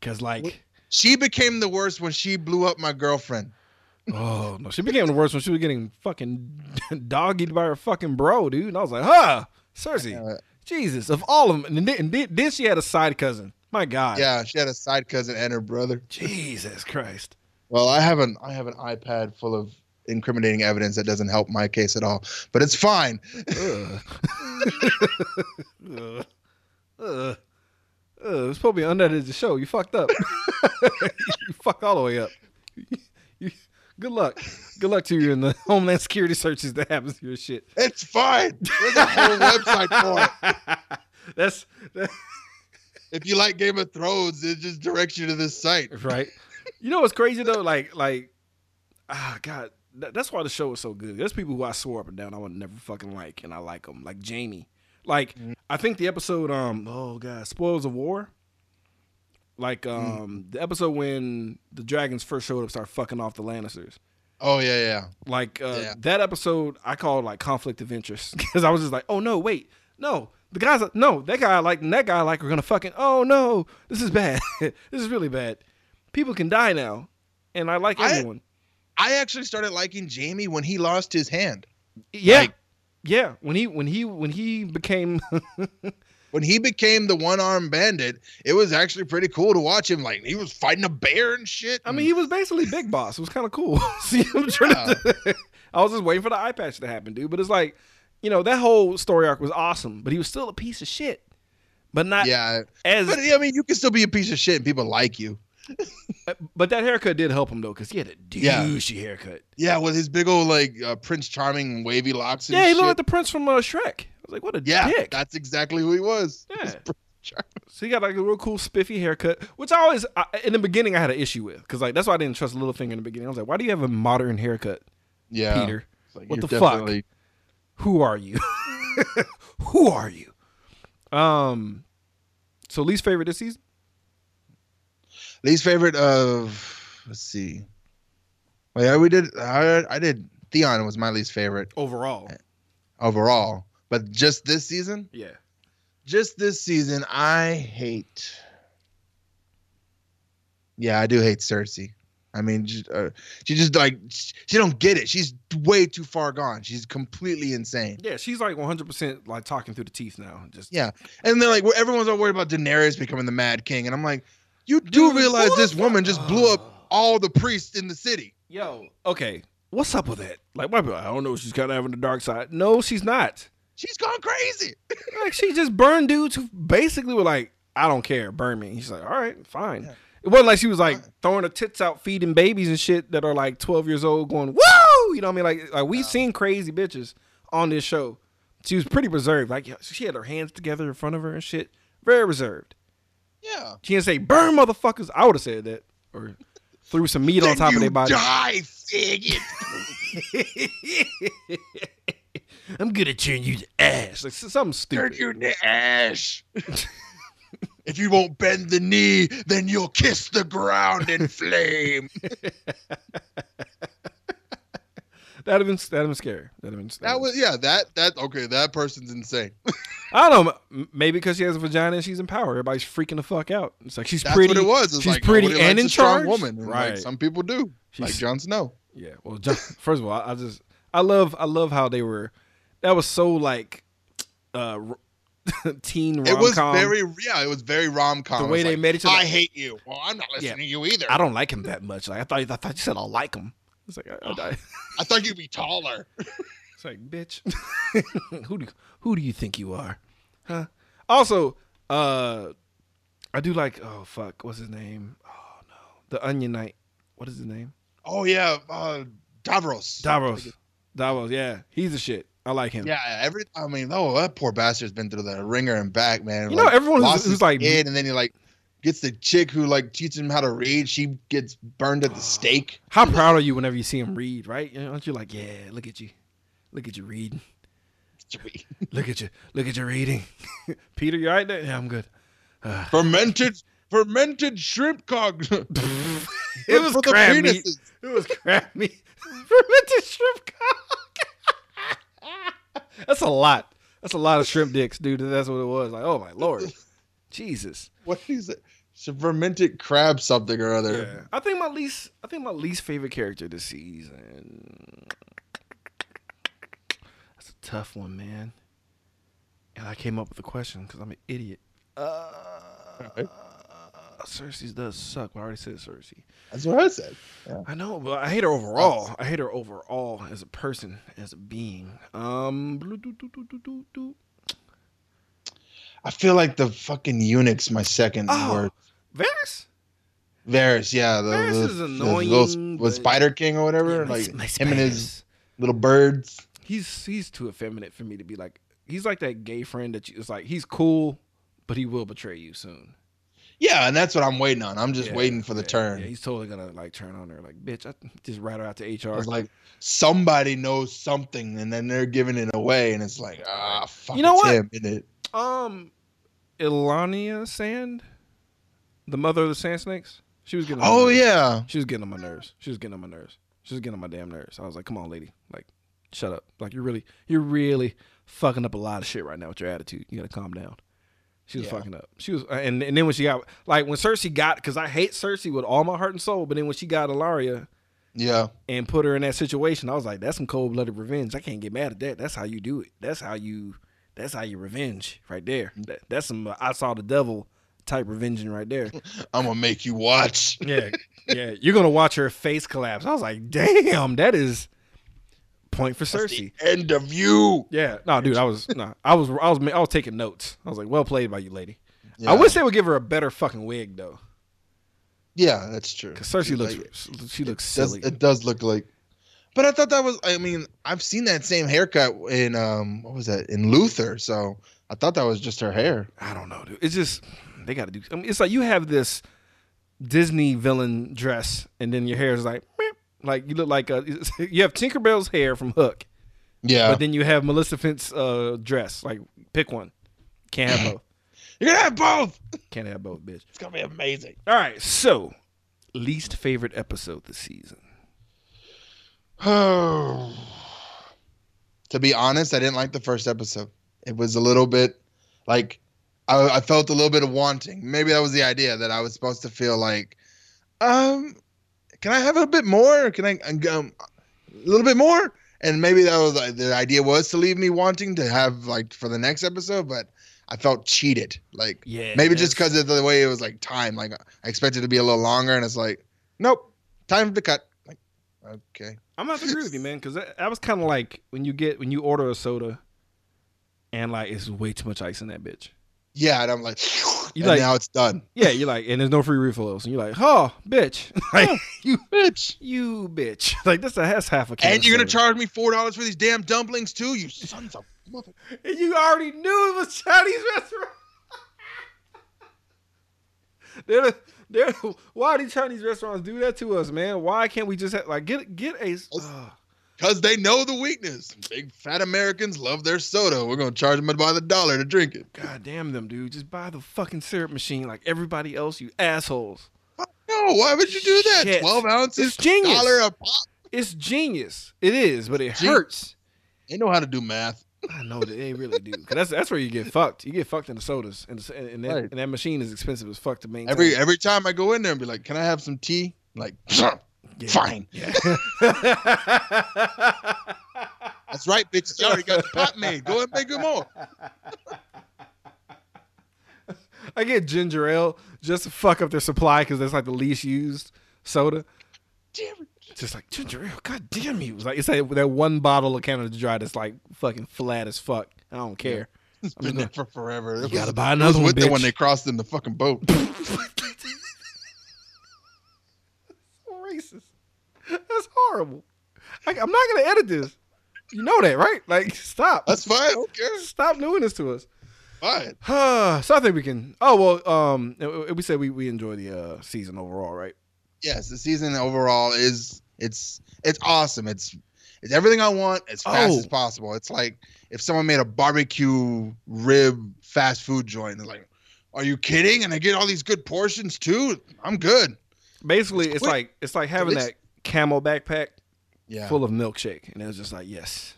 Cause like, she became the worst when she blew up my girlfriend. Oh no, she became the worst when she was getting fucking doggied by her fucking bro, dude. And I was like, huh, Cersei, Uh, Jesus, of all of them, and then, and then- then she had a side cousin. My God, yeah, she had a side cousin and her brother. Jesus Christ. Well, I have an I have an iPad full of incriminating evidence that doesn't help my case at all, but it's fine. Ugh. Ugh. Ugh. Ugh. It's probably unedited the show. You fucked up. you fucked all the way up. You- good luck. Good luck to you in the Homeland Security searches that happens to your shit. It's fine. There's a whole website for it. That's that, If you like Game of Thrones, it just directs you to this site. right. You know what's crazy though? Like, like, ah, God, that, that's why the show is so good. There's people who I swore up and down I would never fucking like, and I like them. Like Jaime. Like, I think the episode, um, oh God, spoils of war. Like, um, the episode when the dragons first showed up, start fucking off the Lannisters. Oh yeah, yeah. Like uh, Yeah. that episode, I called like conflict of interest because I was just like, oh no, wait, no, the guys, no, that guy I like and that guy I like are gonna fucking, oh no, this is bad, this is really bad. People can die now, and I like I- everyone. I actually started liking Jaime when he lost his hand. yeah, like- yeah. When he when he when he became, When he became the one-armed bandit, it was actually pretty cool to watch him. Like he was fighting a bear and shit. I mean, he was basically Big Boss. It was kind of cool. See him trying to. I was just waiting for the eye patch to happen, dude. But it's like, you know, that whole story arc was awesome, but he was still a piece of shit. But not yeah, as but I mean, you can still be a piece of shit and people like you. But that haircut did help him though, because he had a Yeah. haircut. Yeah, with his big old like uh, Prince Charming wavy locks. And Yeah, he shit. looked like the prince from uh, Shrek. I was like, what a yeah, dick. that's exactly who he was. Yeah. So he got like a real cool spiffy haircut, which I always I, in the beginning I had an issue with, because like that's why I didn't trust Littlefinger in the beginning. I was like, why do you have a modern haircut, Yeah, Petyr? Like, What the fuck? Who are you? Who are you? Um, so least favorite this season? Least favorite of let's see. Well, yeah, we did. I, I did. Theon was my least favorite Overall, overall, but just this season, yeah. just this season, I hate. Yeah, I do hate Cersei. I mean, just, uh, she just like she she don't get it. She's way too far gone. She's completely insane. Yeah, she's like 100% like talking through the teeth now. Just Yeah. And they're like, everyone's all worried about Daenerys becoming the Mad King, and I'm like, you do Dude, realize this woman just blew up all the priests in the city. Yo, okay. What's up with that? Like, why I don't know. She's kind of having the dark side. No, she's not. She's gone crazy. Like, she just burned dudes who basically were like, I don't care, burn me. He's like, all right, fine. Yeah. It wasn't like she was like Fine. throwing her tits out, feeding babies and shit that are like 12 years old, going, woo! You know what I mean? Like, like we've seen crazy bitches on this show. She was pretty reserved. Like, she had her hands together in front of her and shit. Very reserved. Yeah. She didn't say, burn motherfuckers. I would have said that. Or threw some meat on top of their body. Die, faggot. I'm gonna turn you to ash. Like something Turn stupid. you to ash. if you won't bend the knee, then you'll kiss the ground in flame. That'd have been that'd have been scary. That'd have been. that was yeah. That that okay. That person's insane. I don't know. Maybe because she has a vagina and she's in power, everybody's freaking the fuck out. It's like she's That's pretty. what it was. It's she's like pretty and in charge. woman. And, Right. Like some people do. like Jon Snow. Yeah. Well, John, first of all, I, I just I love I love how they were. That was so like, uh, teen rom-com. It was very yeah. It was very rom com. The way they made each other- I hate you. Well, I'm not listening to you either. I don't like him that much. Like I thought I thought you said I like him. It's like I, I, I thought you'd be taller. It's like, bitch, who do who do you think you are, huh? Also, uh, I do like. Oh fuck, what's his name? Oh no, the Onion Knight. What is his name? Oh yeah, uh, Davros. Davos. Davos. Yeah, he's a shit. I like him. Yeah, every I mean, oh, that poor bastard's been through the ringer and back, man. You know, everyone who's- who's like- kid, and then he like gets the chick who like teaches him how to read. She gets burned at the stake. How proud are you whenever you see him read? Right? You know, aren't you like, yeah, look at you, look at you reading, look at you, look at you reading. Peter, you all right there? Yeah, I'm good. Uh, fermented, fermented shrimp cog. it was crab meat. It was crab meat. Fermented shrimp cock. That's a lot. That's a lot of shrimp dicks, dude. That's what it was. Like, oh my lord, Jesus. What is it? Fermented crab something or other. Yeah. I think my least I think my least favorite character this season. That's a tough one, man. And I came up with a question because I'm an idiot. Uh, Alright. Cersei does suck. but I already said Cersei. That's what I said. I know, but I hate her overall. I hate her overall as a person, as a being. Um, I feel like the fucking eunuch's my second Oh. word. Varys. Varys, yeah, the, Varys the, is the annoying, little- but- was Spider King or whatever, my- like my him and his little birds. He's he's too effeminate for me to be like. He's like that gay friend that you. It's like he's cool, but he will betray you soon. Yeah, and that's what I'm waiting on. I'm just Yeah, waiting for the yeah, turn. Yeah, he's totally gonna like turn on her. Like, bitch, I just rat her out to HR. was like, somebody knows something, and then they're giving it away, and it's like, ah, fuck, You know it's what? him? Um, Ellaria Sand, the mother of the Sand Snakes. She was getting. on my Oh nerves. yeah, She was getting on my nerves. She was getting on my nerves. She was getting on my damn nerves. I was like, come on, lady. Like, shut up. Like, you're really, you're really fucking up a lot of shit right now with your attitude. You gotta calm down. She was Yeah. fucking up. She was, and and then when she got like when Cersei got, because I hate Cersei with all my heart and soul, but then when she got Ellaria yeah. and put her in that situation, I was like, that's some cold blooded revenge. I can't get mad at that. That's how you do it. That's how you, that's how you revenge right there. That, that's some uh, I saw the devil type revenging right there. I'm gonna make you watch. Yeah, yeah. You're gonna watch her face collapse. I was like, damn, that is point for That's Cersei. the end of you. Yeah, no, dude, I was no, I was, I was, I was taking notes. I was like, well played by you, lady. Yeah. I wish they would give her a better fucking wig though, Yeah, that's true. because Cersei looks, Like, she looks does, silly. it does look like. But I thought that was. I mean, I've seen that same haircut in um, what was that in Luther? So I thought that was just her hair. I don't know, dude. It's just they got to do. I mean, it's like you have this Disney villain dress, and then your hair is like, meep. like you look like a. You have Tinkerbell's hair from Hook, Yeah, but then you have Maleficent's uh, dress. Like, pick one. Can't have both. you're gonna have both. Can't have both, bitch. It's gonna be amazing. All right, so least favorite episode this season. to be honest, I didn't like the first episode. It was a little bit like I, I felt a little bit of wanting. Maybe that was the idea that I was supposed to feel like, um, can I have a bit more? Can I um, a little bit more? And maybe that was like, the idea was to leave me wanting to have like for the next episode, but I felt cheated. Like Yeah, maybe just because of the way it was like time. Like I expected it to be a little longer, and it's like, nope, time to cut. Okay. I'm gonna have to agree with you, man, because that, that was kind of like when you get when you order a soda, and like it's way too much ice in that bitch. Yeah, and I'm like, You and like- now it's done. Yeah, you're like, and there's no free refills, and you're like, oh, bitch, like you, Bitch. you, bitch, like this a that's half a. Can And you're gonna charge me four dollars for these damn dumplings too, you sons of mother. And you already knew it was Chinese restaurant. they're, the- why do Chinese restaurants do that to us, man? Why can't we just have, like get get a? ugh. Cause they know the weakness. Big fat Americans love their soda. We're gonna charge them by the dollar to drink it. God damn them, dude! Just buy the fucking syrup machine like everybody else, you assholes. No, why would you do that? Shit. Twelve ounces, It's genius. dollar a pop. It's genius. It is, but it Gen- hurts. They know how to do math. I know that they really do. 'Cause that's that's where you get fucked. You get fucked in the sodas, and, and, that, Right. and that machine is expensive as fuck to maintain. Every every time I go in there and be like, "Can I have some tea?" Like, Yeah. fine. Yeah. That's right, bitch. You already got the pot made. Go and make it more. I get ginger ale just to fuck up their supply because that's like the least used soda. Just like ginger ale, god damn you! It's like it's like that one bottle of Canada Dry that's like fucking flat as fuck. I don't care. It's I'm been there for forever. It You gotta was- buy it was another one, with them when they crossed in the fucking boat. racist. That's horrible. I, I'm not gonna edit this. You know that, right? Like, stop. That's fine. Care. Stop doing this to us. Fine. so I think we can. Oh well. Um, we said we we enjoy the uh season overall, right? Yes, the season overall is it's it's awesome. It's it's everything I want as fast Oh. as possible. It's like if someone made a barbecue rib fast food joint. They're like, "Are you kidding?" And I get all these good portions too. I'm good. Basically, it's quick. like it's like having least- that camel backpack Yeah. full of milkshake, and it was just like yes.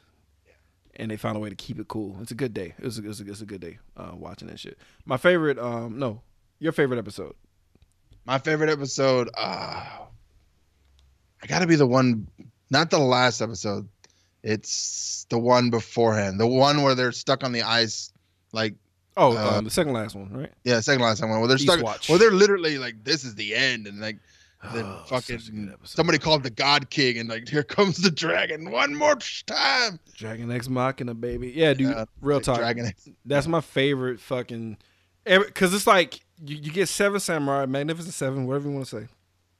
And they found a way to keep it cool. It's a good day. It was a, it was a, it's a good day uh, watching that shit. My favorite, um, no, your favorite episode. My favorite episode. Uh, I gotta be the one, not the last episode. It's the one beforehand, the one where they're stuck on the ice, like Oh, Uh, um, the second last one, right? yeah, second last one where they're East stuck. Watch. Well, they're literally like, this is the end, and like then Oh, such fucking somebody called the God King, and like here comes the dragon one more time. Dragon X Machina, baby. Yeah, dude. Real talk. Dragon. X. That's my favorite fucking. Because it's like you, you get Seven Samurai, Magnificent Seven, whatever you want to say.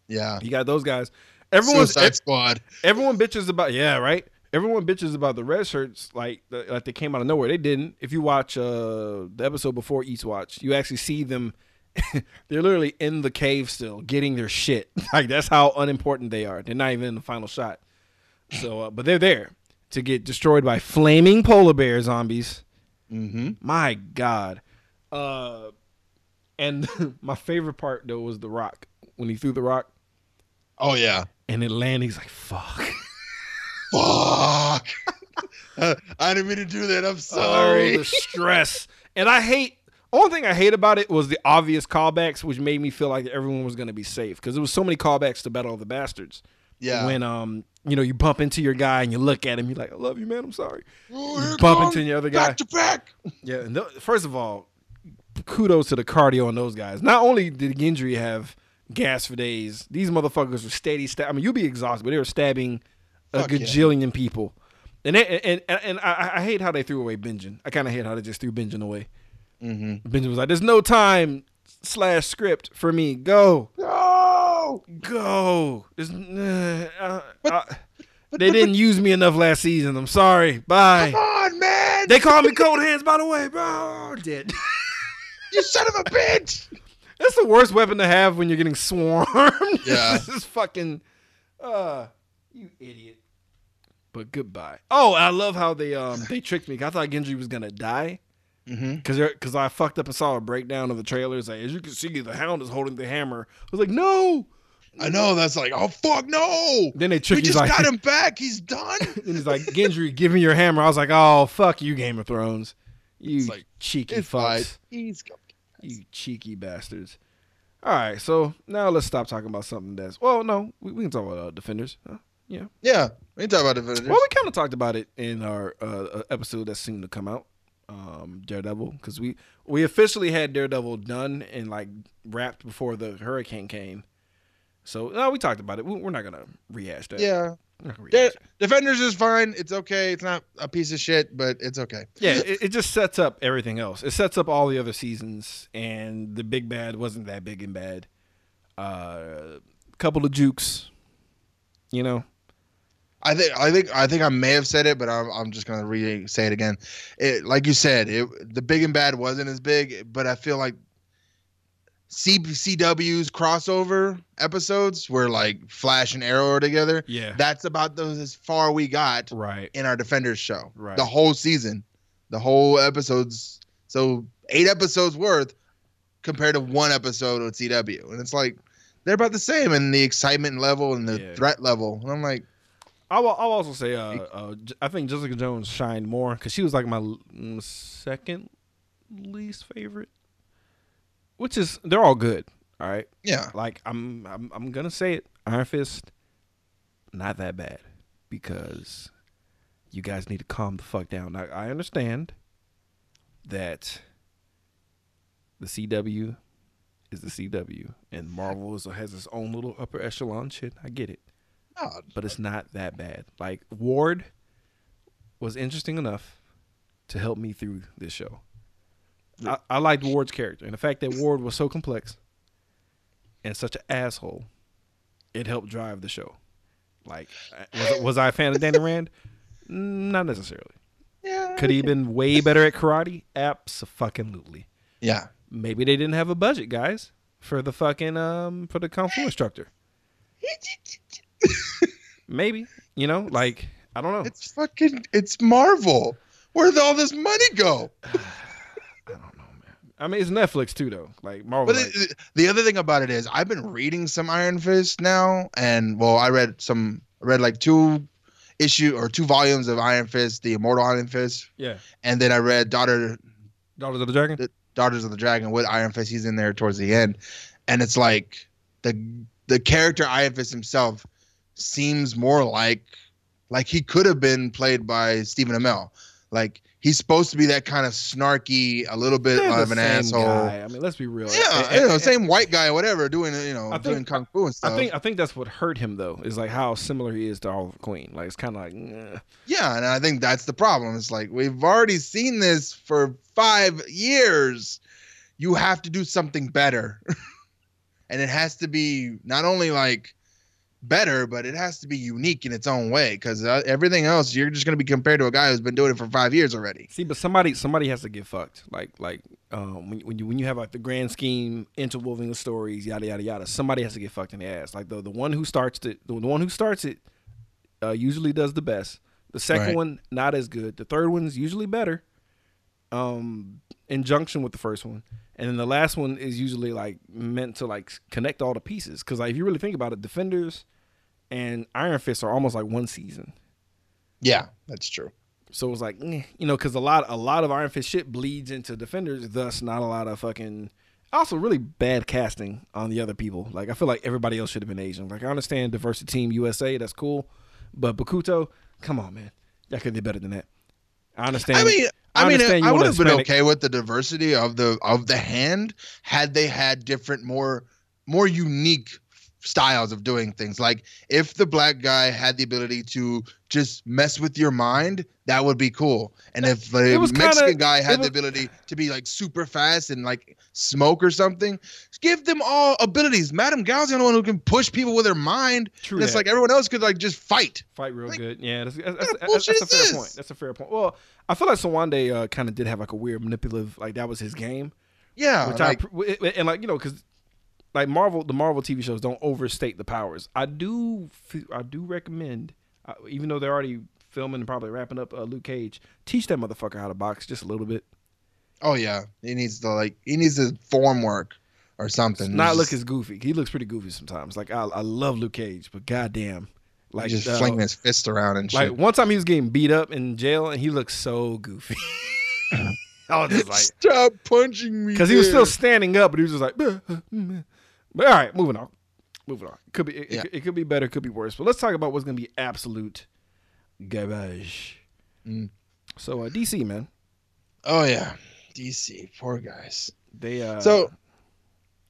Yeah. You got those guys. Everyone's Suicide Squad. everyone bitches about yeah right. Everyone bitches about the red shirts like like they came out of nowhere. They didn't. If you watch uh the episode before East Watch, you actually see them. they're literally in the cave still, getting their shit. Like that's how unimportant they are. They're not even in the final shot. So, uh, but they're there to get destroyed by flaming polar bear zombies. Mm-hmm. My God. Uh, and my favorite part though was the rock when he threw the rock Oh yeah. And it landed. He's like, "Fuck." Fuck. I didn't mean to do that. I'm Oh, sorry. the stress. And I hate. Only thing I hate about it was the obvious callbacks, which made me feel like everyone was going to be safe because there was so many callbacks to Battle of the Bastards. yeah. When um, you know, you bump into your guy and you look at him, you're like, "I love you, man. I'm sorry." Oh, here bump into the other guy. Back to back. Yeah. And th- first of all, kudos to the cardio on those guys. Not only did Gendry have gas for days, these motherfuckers were steady. I mean, you'd be exhausted, but they were stabbing a Fuck yeah. gajillion people. And they, and and, and I, I hate how they threw away Benjen. I kind of hate how they just threw Benjen away. Mm-hmm. Benjen was like, "There's no time slash script for me. Go, go, go." There's, uh, But- they didn't use me enough last season. I'm sorry. Bye. Come on, man. They called me cold hands, by the way, bro. Dead. you son of a bitch. That's the worst weapon to have when you're getting swarmed. Yeah. this is fucking. Uh, you idiot. But goodbye. Oh, I love how they um they tricked me. I thought Gendry was gonna die Mm-hmm. because because I fucked up and saw a breakdown of the trailers. Like, as you can see, the Hound is holding the hammer. I was like, no. I know. That's like, oh fuck, no. Then they We trick. He's just like, got him back. He's done. and he's like, Gendry, give me your hammer. I was like, oh fuck you, Game of Thrones. You It's like, cheeky fucks. He's go- You cheeky bastards. All right, so now let's stop talking about something that's well, no, we, we can talk about uh, defenders. Huh? Yeah. Yeah. We can talk about villagers. Well, we kind of talked about it in our uh, uh, episode that's soon to come out, um, Daredevil, because we we officially had Daredevil done and like wrapped before the hurricane came. So no, we talked about it. We, we're not gonna rehash that. yeah. We're not gonna De- Defenders is fine. It's okay. It's not a piece of shit, but it's okay. yeah. It, it just sets up everything else. It sets up all the other seasons, and the big bad wasn't that big and bad. Uh, couple of jukes, you know. I think I think I think I may have said it, but I'm I'm just gonna re say it again. It like you said, it the big and bad wasn't as big, but I feel like CCW's crossover episodes where like Flash and Arrow are together. Yeah. That's about those as far we got right. in our Defenders show. Right. The whole season, the whole episodes. So eight episodes worth compared to one episode with CW, and it's like they're about the same in the excitement level and the Yeah. threat level. And I'm like. I'll, I'll also say uh, uh, I think Jessica Jones shined more because she was like my second least favorite, which is they're all good. All right, Yeah. like I'm I'm I'm gonna say it. Iron Fist, not that bad because you guys need to calm the fuck down. Now, I understand that the CW is the CW and Marvel is, has its own little upper echelon shit. I get it No, but it's not that bad. Like Ward was interesting enough to help me through this show. I, I liked Ward's character, and the fact that Ward was so complex and such an asshole, it helped drive the show. Like, was, was I a fan of Danny Rand? Not necessarily. yeah. Could he have been way better at karate? Absolutely. Yeah. Maybe they didn't have a budget, guys, for the fucking um for the kung fu instructor. Maybe you know, like I don't know. It's fucking. It's Marvel. Where did all this money go? I don't know, man. I mean, it's Netflix too, though. Like Marvel. But it, the other thing about it is, I've been reading some Iron Fist now, and well, I read some. I read like two issue or two volumes of Iron Fist, the Immortal Iron Fist, yeah, and then I read Daughter Daughters of the Dragon. Daughters of the Dragon with Iron Fist. He's in there towards the end, and it's like the the character Iron Fist himself seems more like like he could have been played by Stephen Amell. Like he's supposed to be that kind of snarky, a little bit They're of an asshole. guy. I mean, let's be real. Yeah, And- you know, and- same white guy, whatever, doing you know, think- doing kung fu and stuff. I think I think that's what hurt him though. Is like how similar he is to Oliver Queen. Like it's kind of like, eh. yeah, and I think that's the problem. It's like we've already seen this for five years. You have to do something better, and it has to be not only like better, but it has to be unique in its own way. Because uh, everything else, you're just going to be compared to a guy who's been doing it for five years already. see, but somebody somebody has to get fucked. Like like um, when when you when you have like the grand scheme interwoven the stories, yada yada yada. Somebody has to get fucked in the ass. Like the the one who starts it, the one who starts it, uh, usually does the best. The second Right. one not as good. The third one's usually better. Um, in junction with the first one, and then the last one is usually like meant to like connect all the pieces. Because like if you really think about it, Defenders and Iron Fist are almost like one season. Yeah, that's true. So it was like, eh, you know, because a lot, a lot of Iron Fist shit bleeds into Defenders. Thus, not a lot of fucking. Also, really bad casting on the other people. Like, I feel like everybody else should have been Asian. Like, I understand diversity team USA, that's cool, but Bakuto, come on, man, that could be better than that. I understand. I mean, I I, mean, I want would have been okay with the diversity of the of the hand had they had different, more more unique styles of doing things. Like if the black guy had the ability to just mess with your mind, that would be cool. And if the was kinda- Mexican guy had it the ability to be like super fast and like smoke or something, give them all abilities. Madame Gao's the only one who can push people with her mind. True it's like everyone else could like just fight. fight real like, good. Yeah, that's, that's, that's, that's, that's a fair this? point. That's a fair point. Well, I feel like Sowande uh, kind of did have like a weird manipulative, like that was his game. Yeah, which like, I and like you know because like Marvel the Marvel TV shows don't overstate the powers. I do I do recommend uh, even though they're already filming and probably wrapping up uh, Luke Cage, teach that motherfucker how to box just a little bit. Oh yeah, he needs to like he needs to form work or something. Not Just- look as goofy. He looks pretty goofy sometimes. Like I, I love Luke Cage, but goddamn, like just uh, flinging his fist around and shit. Like one time he was getting beat up in jail and he looked so goofy. I was just like, Stop punching me. because he was still standing up, but he was just like, but all right, moving on, moving on. Could be, it, Yeah. it, it could be better, could be worse. But let's talk about what's gonna be absolute garbage. Mm. So uh, DC man, Oh yeah, DC, poor guys. they uh, So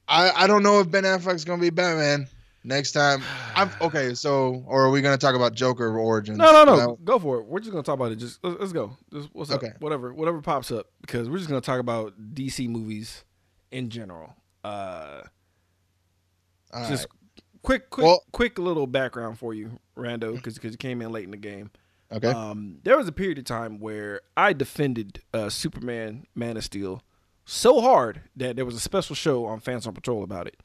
I I don't know if Ben Affleck's gonna be Batman next time. I'm okay. So or are we gonna talk about Joker origins? No, no, no. No. Go for it. We're just gonna talk about it. Just let's, let's go. Just, what's up? Okay. Whatever, whatever pops up because we're just gonna talk about DC movies in general. Uh, All just right. quick, quick, Well- quick little background for you, Rando, because because you came in late in the game. okay. Um, there was a period of time where I defended uh, Superman, Man of Steel, so hard that there was a special show on Fans on Patrol about it.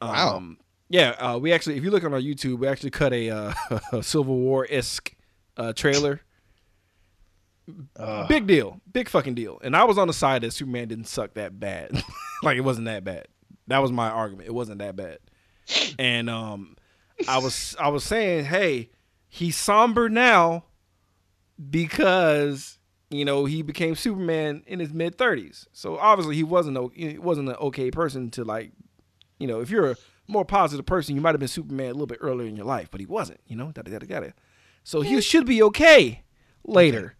Wow. Um, yeah, uh, we actually, if you look on our YouTube, we actually cut a, uh, a Civil War esque uh, trailer. Big deal, big fucking deal. And I was on the side that Superman didn't suck that bad, like it wasn't that bad. That was my argument. It wasn't that bad. And um, I was I was saying, hey, he's somber now because you know he became Superman in his mid thirties. So obviously he wasn't o- he wasn't an okay person to like, you know, if you're a more positive person, you might have been Superman a little bit earlier in your life, but he wasn't. You know, da da da da. So he should be okay later.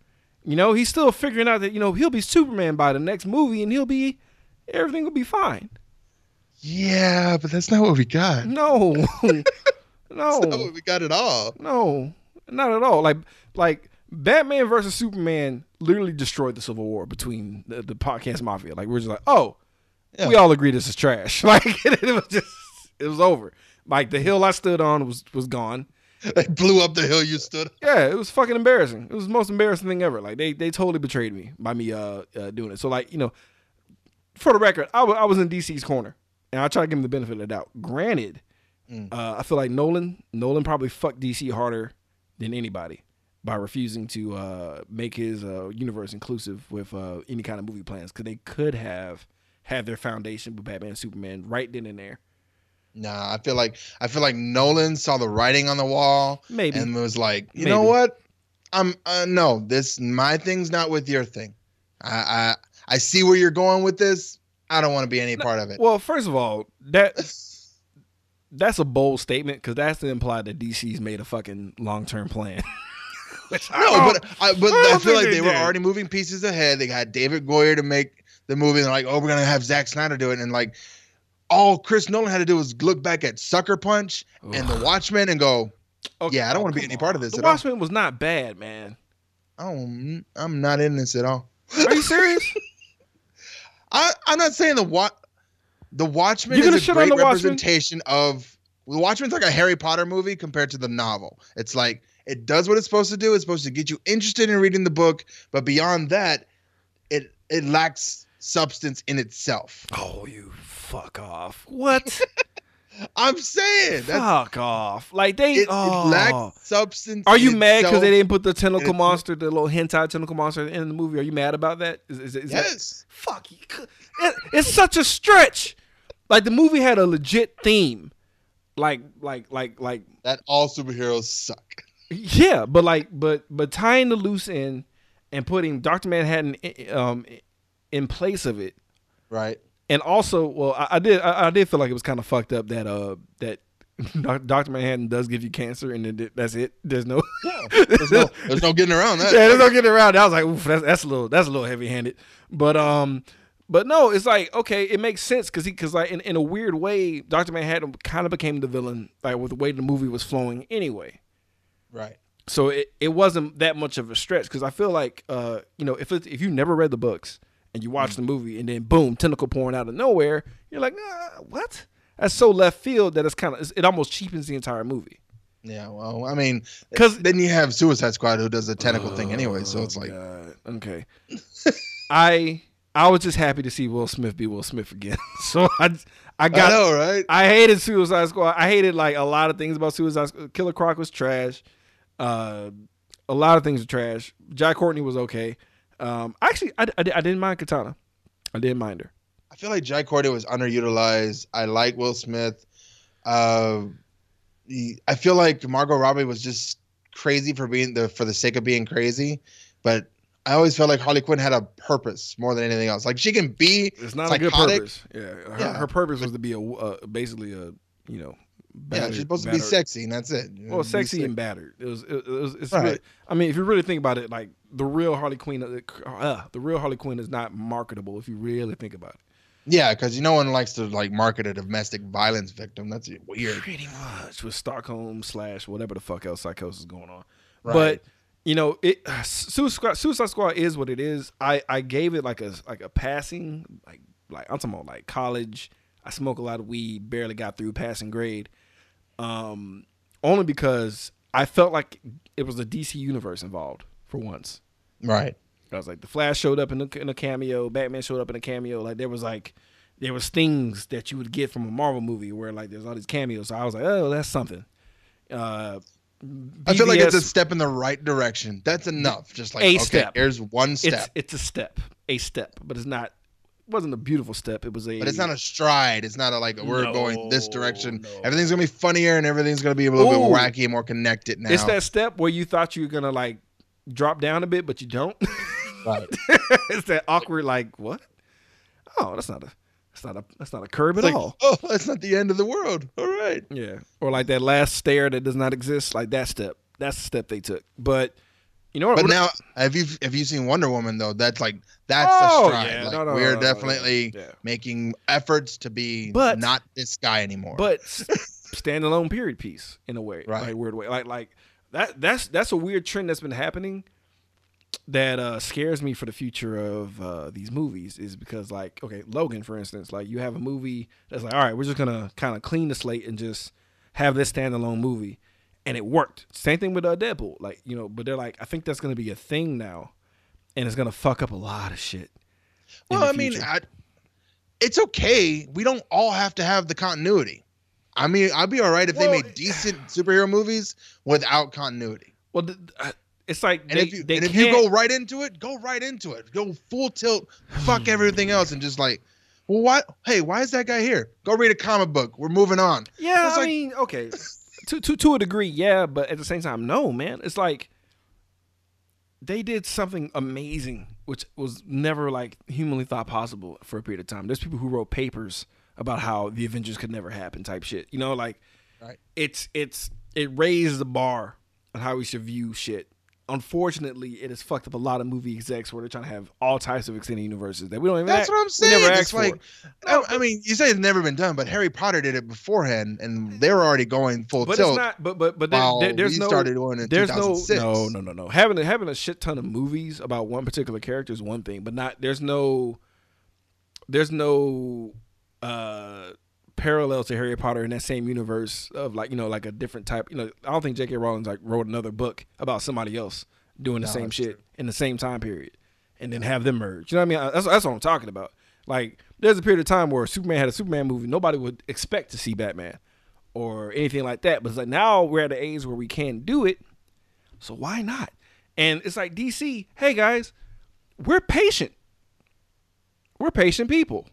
You know, he's still figuring out that you know he'll be Superman by the next movie, and he'll be everything will be fine. Yeah, but that's not what we got. No, no, That's not no, what we got at all. no, not at all. Like, like Batman versus Superman literally destroyed the Civil War between the, the podcast mafia. Like, we're just like, oh, Yeah. we all agree this is trash. Like, it, was just, it was over. Like the hill I stood on was was gone. They blew up the hill you stood. Yeah, it was fucking embarrassing. It was the most embarrassing thing ever. Like they they totally betrayed me by me uh, uh doing it. So like you know, for the record, I I was in DC's corner, and I try to give him the benefit of the doubt. Granted, Mm. uh, I feel like Nolan Nolan probably fucked DC harder than anybody by refusing to uh, make his uh, universe inclusive with uh, any kind of movie plans because they could have had their foundation with Batman and Superman right then and there. Nah, I feel like I feel like Nolan saw the writing on the wall Maybe. and was like, you know what? I'm uh, no, this my thing's not with your thing. I I I see where you're going with this. I don't want to be any part of it. well, first of all, that that's a bold statement because that's to imply that DC's made a fucking long term plan. Which no, but I, but I, I feel like they, they were already moving pieces ahead. They got David Goyer to make the movie. And they're like, oh, we're gonna have Zack Snyder do it, and like all Chris Nolan had to do was look back at Sucker Punch and The Watchmen and go, Okay, yeah, I don't oh, want to be any part of this The at all. Watchmen was not bad, man. I don't, I'm not in this at all. Are you serious? I, I'm not saying the what the Watchmen You gonna is a great The Watchmen? representation of the Watchmen's like a Harry Potter movie compared to the novel. It's like it does what it's supposed to do. It's supposed to get you interested in reading the book, but beyond that, it it lacks substance in itself. oh, you fuck off. What? I'm saying that fuck off. Like they. it, oh. it substance. Are you mad because they didn't put the tentacle monster, the little hentai tentacle monster, in the movie? Are you mad about that? Is, is, is that Yes. fuck? You, it, it's such a stretch. Like the movie had a legit theme, like like like like That all superheroes suck. yeah, but like but but tying the loose end and putting Doctor Manhattan i- um in place of it, Right. And also well I, I did I, I did feel like it was kind of fucked up that uh that Doctor Manhattan does give you cancer and then that's it. There's no Yeah. There's no there's no getting around that. yeah, there's no getting around. it. I was like, oof, that's that's a little that's a little heavy handed. But um, but no, it's like okay, it makes sense because he because like in, in a weird way, Doctor Manhattan kind of became the villain like with the way the movie was flowing anyway. Right. So it, it wasn't that much of a stretch because I feel like uh you know if it's, if you never read the books and you watch the movie and then boom tentacle pouring out of nowhere, you're like, uh, what? That's so left field that it's kind of it almost cheapens the entire movie. Yeah, well, I mean, because then you have Suicide Squad who does the tentacle thing anyway, so it's Oh, like, God. okay. I I was just happy to see Will Smith be Will Smith again. so I I I got know, right? I hated Suicide Squad. I hated like a lot of things about Suicide Squad. Killer Croc was trash. Uh, a lot of things are trash. Jack Courtney was okay. Um, actually, I, I, I didn't mind Katana. I didn't mind her. I feel like Jai Courtney was underutilized. I like Will Smith. Uh, he- I feel like Margot Robbie was just crazy for being the for the sake of being crazy, but I always felt like Harley Quinn had a purpose more than anything else. Like she can be It's not a good purpose. Yeah, her, Yeah. her purpose was to be a uh, basically a you know. Yeah, she's supposed to be sexy, and that's it. Well, sexy and battered. It was. It, it was. It's Right. really. I mean, if you really think about it, like the real Harley Quinn, uh, uh, the real Harley Quinn is not marketable. If you really think about it. Yeah, because you know, no one likes to like market a domestic violence victim. That's weird. Pretty much with Stockholm slash whatever the fuck else psychosis is going on. Right. But you know, it Suicide Squad, Suicide Squad is what it is. I I gave it like a like a passing like like I'm talking about like college. I smoke a lot of weed, barely got through passing grade. Um, only because I felt like it was the DC universe involved for once. Right. I was like, the Flash showed up in a, in a cameo, Batman showed up in a cameo. Like there was like, there was things that you would get from a Marvel movie where like there's all these cameos. So I was like, oh, that's something. Uh, I feel like it's a step in the right direction. That's enough. Just like A okay, step. here's one step. It's it's a step, a step, but it's not. It wasn't a beautiful step. It was a. But it's not a stride. It's not a like we're No, going this direction. no. Everything's gonna be funnier and everything's gonna be a little Ooh. bit wacky and more connected now. It's that step where you thought you were gonna like drop down a bit, but you don't. Right. it's that awkward like what? Oh, that's not a. That's not a. That's not a curb It's at like, all. oh, that's not the end of the world. All right. Yeah. Or like that last stair that does not exist. Like that step. That's the step they took. But you know what? But now, have you have you seen Wonder Woman though? That's like that's Oh, a stride. yeah. Like No, no, we're no, no, definitely yeah, yeah. making efforts to be But- not this guy anymore. but standalone period piece in a way, Right. Like weird way, like like that. That's that's a weird trend that's been happening that uh scares me for the future of uh these movies is because like okay Logan for instance like you have a movie that's like all right we're just gonna kind of clean the slate and just have this standalone movie and it worked same thing with uh Deadpool like you know but they're like I think that's gonna be a thing now and it's gonna fuck up a lot of shit well, I mean. I, it's okay. We don't all have to have the continuity. I mean, I'd be all right if Well, they made decent superhero movies without continuity. well uh, it's like And they, if you and if you go right into it, go right into it. Go full tilt, fuck everything else, and just like, well, why? Hey, why is that guy here? Go read a comic book. We're moving on. Yeah, I like- mean, okay, to to to a degree, yeah, but at the same time, no, man. It's like they did something amazing, which was never like humanly thought possible for a period of time. There's people who wrote papers about how the Avengers could never happen type shit. You know, like Right. it's it's it raised the bar on how we should view shit. Unfortunately, it has fucked up a lot of movie execs where they're trying to have all types of extended universes that we don't even. That's ask- what I'm saying. It's like, I, I mean, you say it's never been done, but Harry Potter did it beforehand, and they were already going full but tilt. it's not. But but but there, there- there's no. started doing it in there's no 2006. no no no no having a, having a shit ton of movies about one particular character is one thing, but not there's no there's no uh parallel to Harry Potter in that same universe of like you know like a different type. You know, I don't think J.K. Rowling like wrote another book about somebody else doing the No, same shit true. in the same time period, and then have them merge. You know what I mean? That's that's what I'm talking about. Like there's a period of time where Superman had a Superman movie, nobody would expect to see Batman or anything like that. But it's like now we're at an age where we can do it, so why not? And it's like DC, hey guys, we're patient. We're patient people.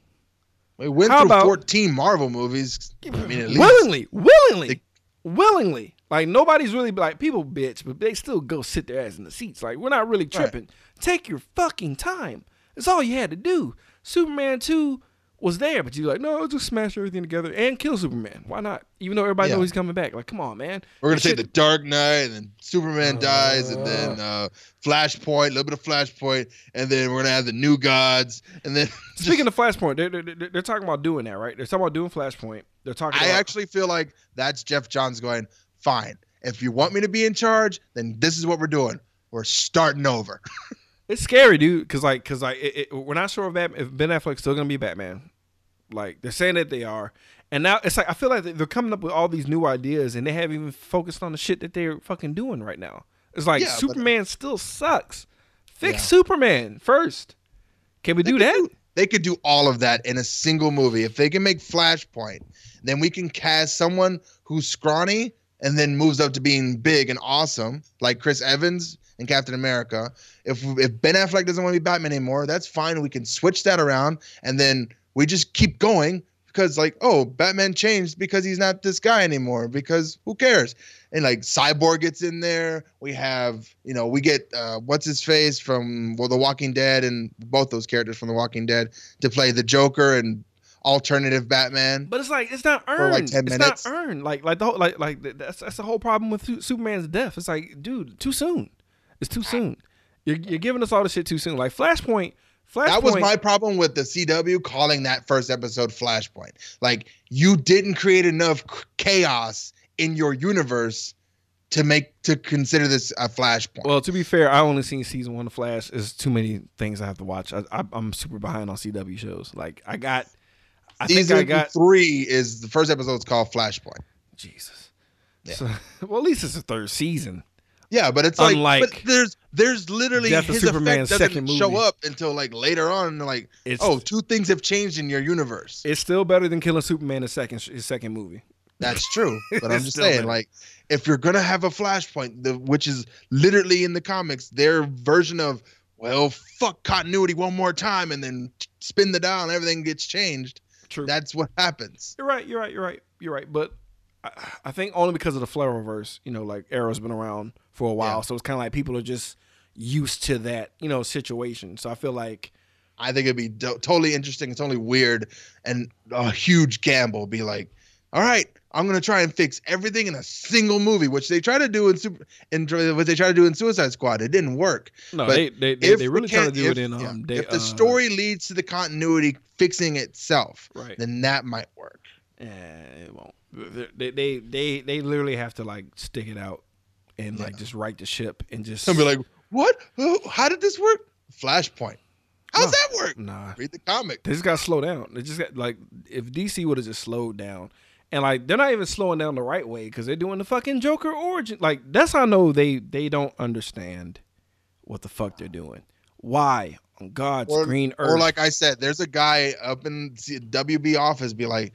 We went How through about- 14 Marvel movies. I mean, willingly, willingly, They- willingly. Like nobody's really like people bitch, but they still go sit their ass in the seats. Like we're not really tripping. Take your fucking time. That's all you had to do. Superman two was there, but you're like, no, just smash everything together and kill Superman. Why not? Even though everybody Yeah. knows he's coming back. Like, come on, man. we're gonna take the Dark Knight, and then Superman dies, and then uh, Flashpoint, a little bit of Flashpoint, and then we're gonna have the New Gods, and then Speaking of Flashpoint, they're, they're, they're, they're talking about doing that, right? They're talking about doing Flashpoint. They're talking. I about, actually feel like that's Geoff Johns going, fine. If you want me to be in charge, then this is what we're doing. We're starting over. It's scary, dude. Because like, because like, it, it, we're not sure if, Bat, if Ben Affleck's still gonna be Batman. Like they're saying that they are, and now it's like I feel like they're coming up with all these new ideas, and they haven't even focused on the shit that they're fucking doing right now. It's like Yeah, but- Superman still sucks. Fix Yeah. Superman first. Can we do that? could They could do all of that in a single movie. If they can make Flashpoint, then we can cast someone who's scrawny and then moves up to being big and awesome, like Chris Evans and Captain America. If if Ben Affleck doesn't want to be Batman anymore, that's fine. We can switch that around, and then we just keep going because, like, oh, Batman changed because he's not this guy anymore. Because who cares? And like Cyborg gets in there. We have, you know, we get uh, what's his face from well, The Walking Dead, and both those characters from The Walking Dead to play the Joker and alternative Batman. But it's like it's not earned. like, 10 it's minutes. not earned. Like like the whole, like like that's that's the whole problem with Superman's death. It's like, dude, too soon. It's too soon. You're you're giving us all this shit too soon. Like Flashpoint. Flashpoint. That was my problem with the CW calling that first episode Flashpoint. Like you didn't create enough chaos in your universe to make to consider this a Flashpoint. Well, to be fair, I only seen season one of Flash. There's too many things I have to watch. I, I, I'm super behind on CW shows. Like I got, I Season think I got three is the first episode is called Flashpoint. Jesus. Yeah. So, well, at least it's the third season. Yeah, but it's like, but there's there's literally Death his Superman's effect doesn't show up until like later on. Like, It's oh, two things have changed in your universe. it's still better than killing Superman in his second his second movie. That's true. But I'm just saying, better. like, if you're gonna have a flashpoint, the, which is literally in the comics, their version of well, fuck continuity one more time, and then spin the dial and everything gets changed. True. That's what happens. You're right. You're right. You're right. You're right. But I, I think only because of the Flarrowverse, you know, like Arrow's been around for a while, Yeah. so it's kind of like people are just used to that, you know, situation. So I feel like I think it'd be do- totally interesting. It's only weird and a huge gamble. Be like, all right, I'm gonna try and fix everything in a single movie, which they try to do in super, in what they try to do in Suicide Squad. It didn't work. no, But they they, they, they really trying to do if, it in yeah, um. They, if the uh, story leads to the continuity fixing itself, right, then that might work. yeah, it won't. They, they they they literally have to like stick it out and like just right the ship and just Some be like, what? How did this work? Flashpoint. How's No. that work? nah. Read the comic. They just got to slow down. They just got like if DC would have just slowed down, and like they're not even slowing down the right way because they're doing the fucking Joker origin. Like that's how I know they they don't understand what the fuck they're doing. Why on God's Or- green earth? Or like I said, there's a guy up in the WB office be like,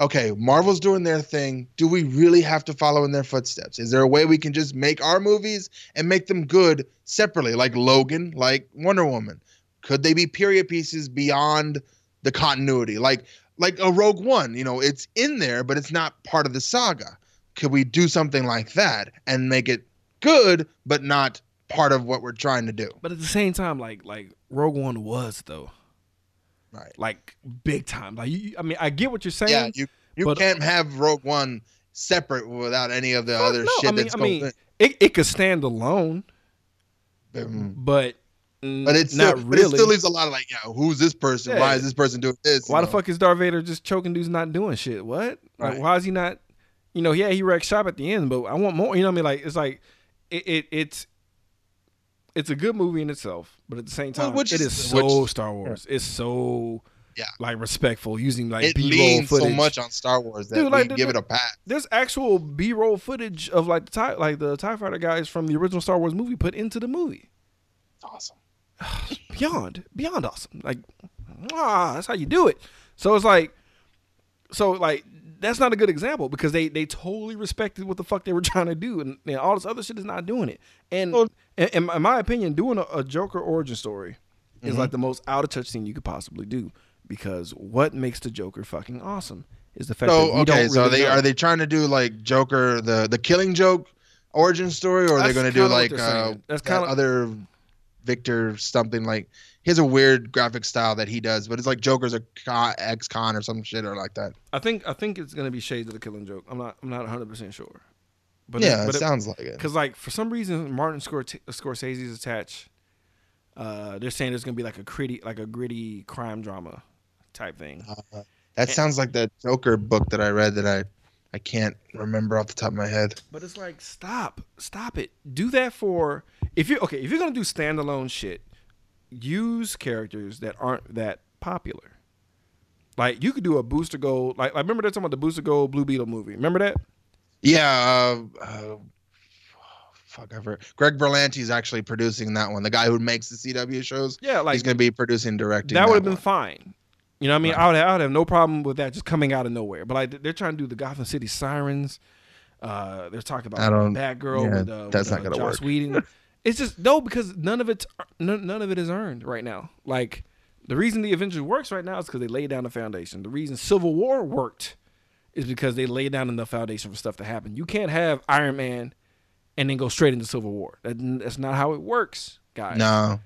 okay, Marvel's doing their thing. Do we really have to follow in their footsteps? Is there a way we can just make our movies and make them good separately, like Logan, like Wonder Woman? Could they be period pieces beyond the continuity, like like a Rogue One? You know, it's in there, but it's not part of the saga. Could we do something like that and make it good, but not part of what we're trying to do? but at the same time, like like Rogue One was though. Right. like big time. Like you, I mean, I get what you're saying. Yeah, you you but- can't have Rogue One separate without any of the other no. shit I mean, that's I going mean, it it could stand alone, on. but mm, But it's not still, but it still leaves a lot of like, yeah, who's this person? Yeah. Why is this person doing this? Why You the know? fuck is Darth Vader just choking dudes not doing shit? What? Like, Right. why is he not? You know, yeah, he wrecked shop at the end, but I want more. You know what I mean? Like, it's like it, it it's it's a good movie in itself, but at the same Well, time, which it is- is so which- Star Wars. It's so Yeah. like respectful using like it B roll leans so much on Star Wars that Dude, like, we the- give the- it a pass. There's actual B roll footage of like the tie like the Tie Fighter guys from the original Star Wars movie put into the movie. Awesome. beyond beyond awesome like ah that's how you do it so it's like so like that's not a good example because they they totally respected what the fuck they were trying to do and, and all this other shit is not doing it and Well- in, in my- in my opinion doing a, a joker origin story is Mhm. like the most out of touch thing you could possibly do because what makes the joker fucking awesome is the fact So that we okay, don't Really so they know. are they trying to do like Joker the the Killing Joke origin story, or are they That's going to do like uh. That's that kinda- other Victor something like he has a weird graphic style that he does, but it's like Joker's a con, ex-con or some shit or like that. i think i think it's gonna be shades of the killing joke i'm not i'm not 100% sure but yeah, but it sounds like it. Because like for some reason Martin Scort- Scorsese's attached. Uh, they're saying there's gonna be like a gritty, like a gritty crime drama type thing. Uh, that sounds like that Joker book that I read that I I can't remember off the top of my head. But it's like stop, stop it. Do that for if you okay. If you're gonna do standalone shit, use characters that aren't that popular. Like you could do a Booster Gold. Like I remember they're talking about the Booster Gold Blue Beetle movie. Remember that? Yeah, uh, uh, fuck, I forgot. Greg Berlanti is actually producing that one. The guy who makes the CW shows, Yeah, like he's going to be producing, and directing. that would have been fine. You know what I mean? Right. I would, I would have no problem with that just coming out of nowhere. But like they're trying to do the Gotham City Sirens. Uh, they're talking about I don't- Batgirl yeah, with uh, that's with, not uh, gonna Joss work. Whedon. It's just no because none of it's none, none of it is earned right now. Like the reason the Avengers works right now is because they laid down the foundation. The reason Civil War worked is because they laid down enough foundation for stuff to happen. You can't have Iron Man and then go straight into Civil War. That, that's not how it works, guys. No,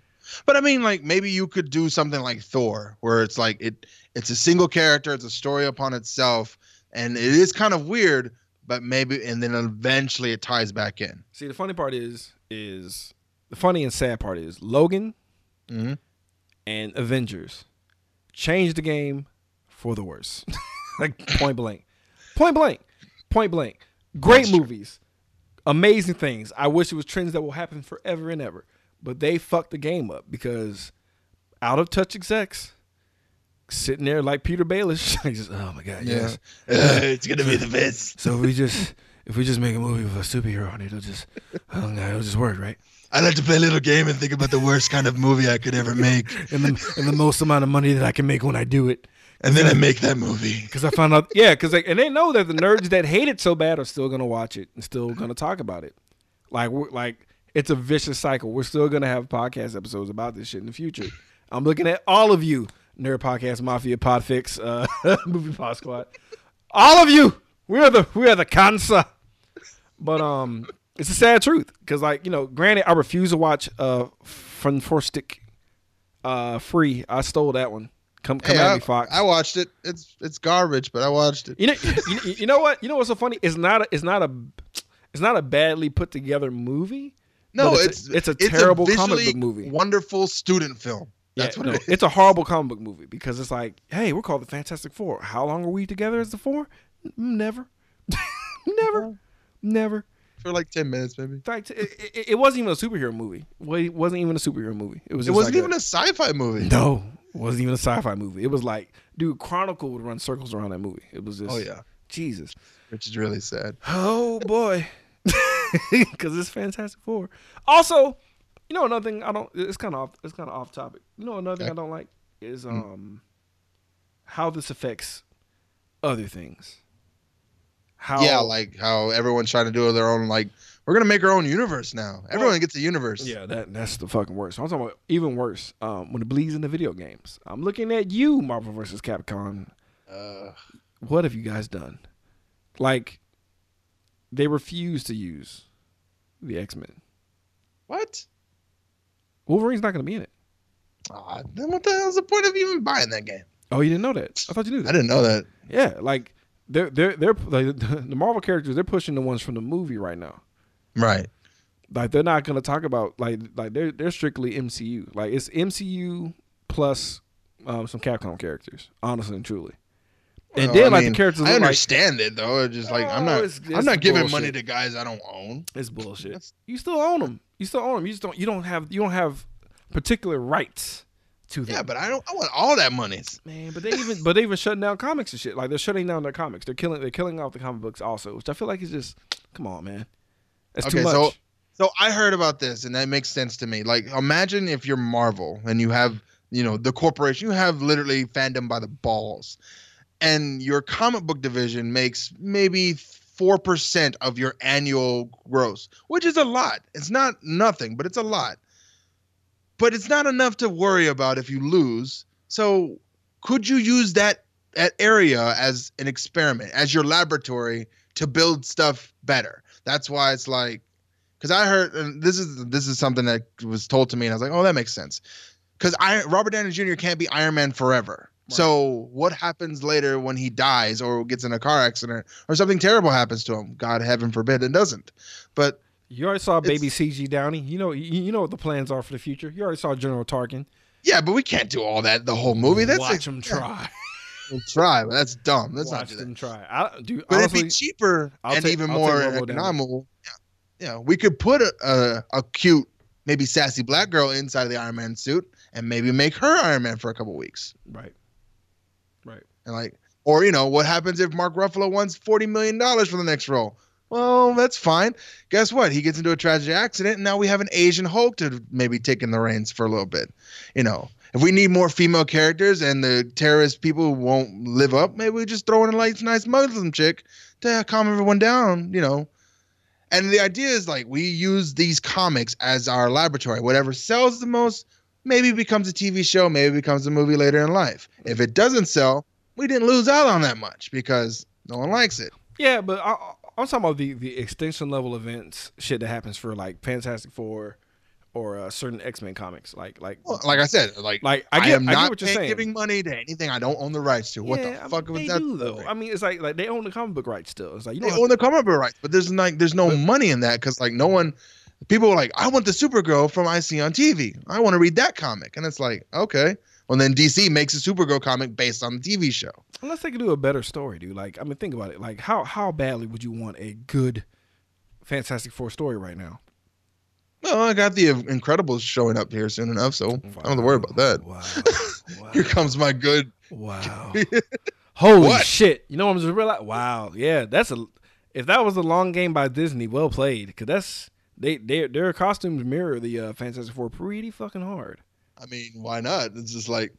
but I mean, like maybe you could do something like Thor, where it's like it it's a single character, it's a story upon itself, and it is kind of weird, but maybe and then eventually it ties back in. See, the funny part is, is the funny and sad part is Logan hmm and Avengers changed the game for the worse. like point blank, point blank, point blank. Great That's true. movies, amazing things. I wish it was trends that will happen forever and ever, but they fucked the game up because out of touch execs sitting there like Petyr Baelish. just, oh my god, yes. it's gonna be the best. So we just if we just make a movie with a superhero on it, it'll just oh no, it'll just work, right? I like to play a little game and think about the worst kind of movie I could ever make, and the and the most amount of money that I can make when I do it. and then I make that movie. Because I found out, yeah, because and they know that the nerds that hate it so bad are still gonna watch it and still gonna talk about it. Like we're like it's a vicious cycle. We're still gonna have podcast episodes about this shit in the future. I'm looking at all of you, Nerd Podcast Mafia, Podfix, uh, Movie Pod Squad, all of you. We are the we are the cancer. But um, it's a sad truth because like you know, granted, I refuse to watch uh Fant4stic uh free. I stole that one. Come come Hey, at I, me, Fox. I watched it. It's it's garbage, but I watched it. You know, you, you know what? You know what's so funny? It's not a, it's not a, it's not a badly put together movie. No, but it's it's a terrible comic book movie. Wonderful student film. That's Yeah, what no, it is. it's a horrible comic book movie because it's like, hey, we're called the Fantastic Four. How long are we together as the Four? Never, never, never. for like ten minutes, maybe. In fact, it, it, it wasn't even a superhero movie. Well, It wasn't even a superhero movie. It was. It Just wasn't like even a sci-fi movie. no. It wasn't even a sci-fi movie. It was like, dude, Chronicle would run circles around that movie. It was just, Oh yeah, Jesus. which is really sad. Oh boy, because it's Fantastic Four. Also, you know another thing I don't. It's kind of off. It's kind of off topic. You know another thing Okay. I don't like is Hmm. um how this affects other things. How Yeah, like how everyone's trying to do their own. Like we're gonna make our own universe now. Everyone gets a universe. yeah that that's the fucking worst. I'm talking about even worse. Um, when it bleeds into video games. I'm looking at you, Marvel vs. Capcom. Uh, What have you guys done? Like they refuse to use the X Men. what? Wolverine's not going to be in it. Ah, then what the hell's the point of even buying that game? Oh, you didn't know that? I thought you knew That. I didn't know that. Yeah, like they're they're they're like, the Marvel characters. They're pushing the ones from the movie right now. Right. Like they're not gonna talk about like like they're they're strictly MCU. Like it's MCU plus um, some Capcom characters. Honestly and truly. And Well, then I like mean, the characters I look like understand it though. It's just like I'm Oh, not. it's- I'm it's not giving bullshit. money to guys I don't own. it's bullshit. You still own them. You still own them. You just don't. You don't have. You don't have particular rights to them. Yeah, but I don't. I want all that money. Man, but they even but they even shutting down comics and shit. Like they're shutting down their comics. They're killing they're killing off the comic books also, which I feel like is just come on, man. That's too Okay, much. so- So I heard about this, and that makes sense to me. Like, imagine if you're Marvel and you have, you know, the corporation. You have literally fandom by the balls, and your comic book division makes maybe four percent of your annual gross, which is a lot. It's not nothing, but it's a lot. But it's not enough to worry about if you lose. So, could you use that that area as an experiment, as your laboratory to build stuff better? That's why it's like because I heard and this is this is something that was told to me, and I was like, oh, that makes sense. Because I Robert Downey Jr. can't be Iron Man forever. Right. So what happens later when he dies or gets in a car accident or something terrible happens to him? God heaven forbid it doesn't. But you already saw it's- baby CG Downey. You know you, you know what the plans are for the future. You already saw General Tarkin. yeah, but we can't do all that the whole movie. That's watch like, them try. We'll try, but that's dumb. Not watch do that. try. I do But honestly. it'd be cheaper I'll and take- even I'll more economical. Yeah, yeah. We could put a, a a cute, maybe sassy black girl inside of the Iron Man suit, and maybe make her Iron Man for a couple weeks. right. Right. And like, or you know, what happens if Mark Ruffalo wants forty million dollars for the next role? Well, that's fine. Guess what? He gets into a tragic accident, and now we have an Asian Hulk to maybe take in the reins for a little bit. You know, if we need more female characters and the terrorist people won't live up, maybe we just throw in a nice, nice Muslim chick to calm everyone down. You know. And the idea is like we use these comics as our laboratory. Whatever sells the most, maybe becomes a TV show, maybe becomes a movie later in life. If it doesn't sell, we didn't lose out on that much because no one likes it. Yeah, but I'm talking about the the extension level events shit that happens for like Fantastic Four or uh, certain X Men comics. Like like Well, like I said, like, like I, I am I not what you're saying. giving money to anything I don't own the rights to. What Yeah, the I mean, fuck was they that? do though. I mean, it's like like they own the comic book rights still. It's like you they know own the comic book rights, but there's like there's no But- money in that because like no one. People are like, I want the Supergirl from I see on TV. I want to read that comic, and it's like, okay. Well, then DC makes a Supergirl comic based on the TV show. unless they could do a better story, dude. Like I mean, think about it. Like how how badly would you want a good Fantastic Four story right now? Well, I got the Incredibles showing up here soon enough, so I don't have to worry about that. Wow. wow. Here comes my good. Wow. Holy What? shit! You know what I'm just realizing? Wow. Yeah, that's a. If that was a long game by Disney, well played. Because that's they their their costumes mirror the uh, Fantastic Four pretty fucking hard. I mean, why not? It's just like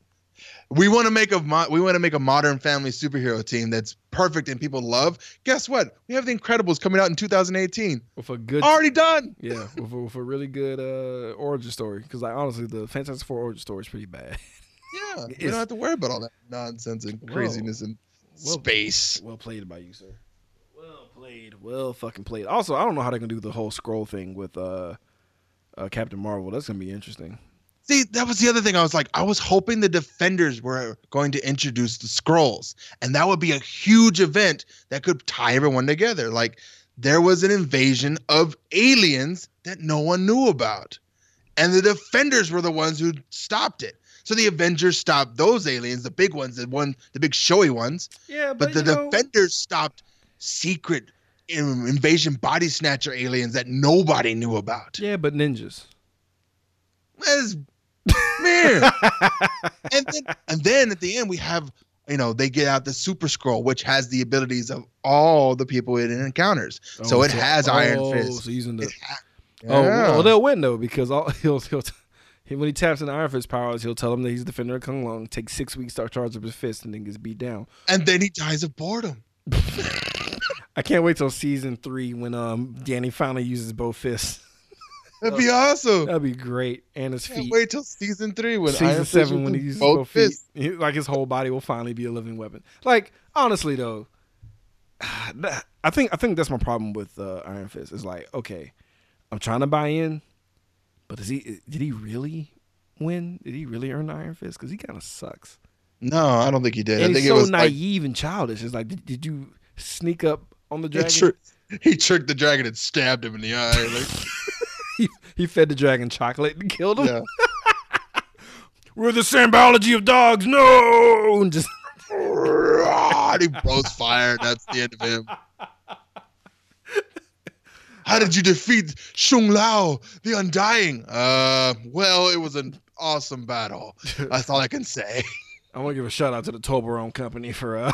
we want to make a mo- we want to make a modern family superhero team that's perfect and people love. Guess what? We have the Incredibles coming out in 2018. With a good Already done. yeah, with a, with a really good uh, origin story. Because like honestly, the Fantastic Four origin story is pretty bad. Yeah, you don't have to worry about all that nonsense and craziness and Whoa. space. Well played by you, sir. Well played. Well fucking played. Also, I don't know how they're gonna do the whole Skrull thing with uh, uh Captain Marvel. That's gonna be interesting. See, that was the other thing. I was like, I was hoping the Defenders were going to introduce the Skrulls, and that would be a huge event that could tie everyone together. Like, there was an invasion of aliens that no one knew about, and the Defenders were the ones who stopped it. So the Avengers stopped those aliens, the big ones, the one, the big showy ones, Yeah, but, the Defenders stopped secret invasion body snatcher aliens that nobody knew about. Yeah, but ninjas. As man. and then and then at the end we have you know they get out the Super Skrull which has the abilities of all the people it encounters so it has iron oh, fist So using the ha- oh, Yeah. well, they'll win though because all he'll he'll. He, when he taps into Iron Fist powers, he'll tell him that he's the defender of K'un-Lun, takes six weeks to charge up his fist, and then gets beat down. and then he dies of boredom I can't wait till season three when um Danny finally uses both fists. That'd be awesome That'd be great. And his Can't feet. wait till season three when season iron seven when he uses both both, feet. fists. Like his whole body will finally be a living weapon. Like honestly though, I think I think that's my problem with uh, Iron Fist. Is like okay, I'm trying to buy in, but is he? Did he really win? Did he really earn the Iron Fist? Because he kind of sucks. No, I don't think he did. I think he's it so was like naive and childish. It's like, did, did you sneak up on the he, dragon? he tricked the dragon and stabbed him in the eye. Like, he, he fed the dragon chocolate and killed him. yeah. We're the same biology of dogs. No, and just and he blows fire. And that's the end of him. How did you defeat Shou-Lao, the Undying? Uh, well, it was an awesome battle. That's all I can say. I want to give a shout out to the Toblerone company for uh.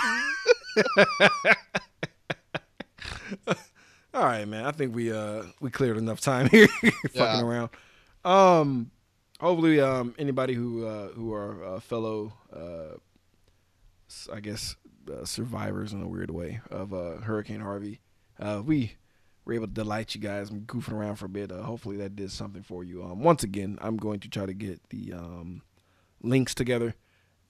All right, man. I think we uh we cleared enough time here fucking around. Um, hopefully, um, anybody who uh who are uh, fellow uh, I guess uh, survivors in a weird way of uh Hurricane Harvey, uh, we were able to delight you guys. I'm goofing around for a bit. Uh, hopefully, that did something for you. Um, once again, I'm going to try to get the um links together.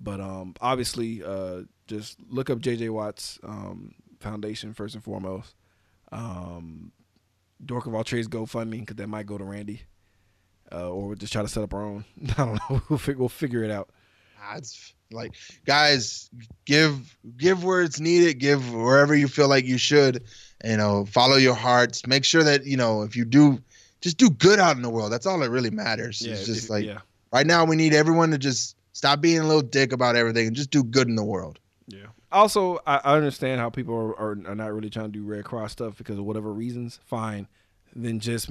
But um, obviously, uh, just look up JJ Watts um, Foundation first and foremost. Um, Dork of all trades GoFundMe because that might go to Randy, uh, or we'll just try to set up our own. I don't know. We'll, fig- we'll figure it out. It's like, guys, give give where it's needed. Give wherever you feel like you should. You know, follow your hearts. Make sure that you know if you do, just do good out in the world. That's all that really matters. it's just if- like yeah, right now, we need everyone to just stop being a little dick about everything and just do good in the world. yeah. Also, I, I understand how people are, are are not really trying to do Red Cross stuff because of whatever reasons. Fine, then just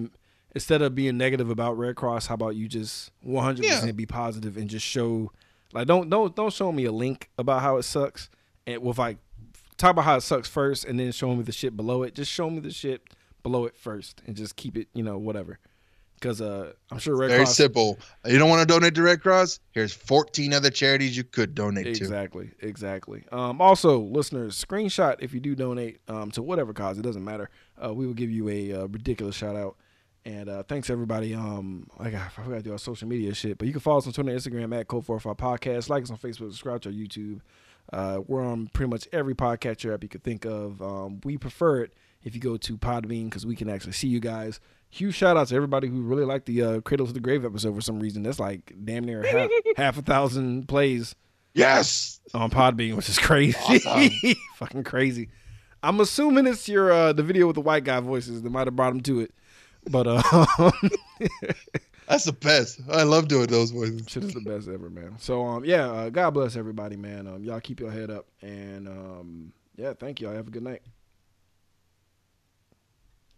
instead of being negative about Red Cross, how about you just 100 Yeah. percent be positive and just show like don't don't don't show me a link about how it sucks and with like talk about how it sucks first and then show me the shit below it. Just show me the shit below it first and just keep it, you know, whatever. Because uh, I'm sure Red Very Cross Very simple. You don't want to donate to Red Cross? Here's 14 other charities you could donate to. Exactly, exactly. Um, also, listeners, screenshot if you do donate um, to whatever cause. It doesn't matter. Uh, we will give you a uh, ridiculous shout out. And uh, thanks everybody. Um, I, got, I forgot to do our social media shit, but you can follow us on Twitter, and Instagram at Code Four Five Podcast. Like us on Facebook, subscribe to our YouTube. Uh, we're on pretty much every podcatcher app you could think of. Um, we prefer it if you go to Podbean because we can actually see you guys. Huge shout out to everybody who really liked the uh, Cradle to the Grave episode for some reason. That's like damn near half, half a thousand plays Yes. on Podbean, which is crazy, Awesome. fucking crazy. I'm assuming it's your uh, the video with the white guy voices that might have brought him to it, but uh, That's the best. I love doing those voices. shit is the best ever, man. So um, yeah, uh, God bless everybody, man. Um, y'all keep your head up, and um, yeah, thank y'all. Have a good night.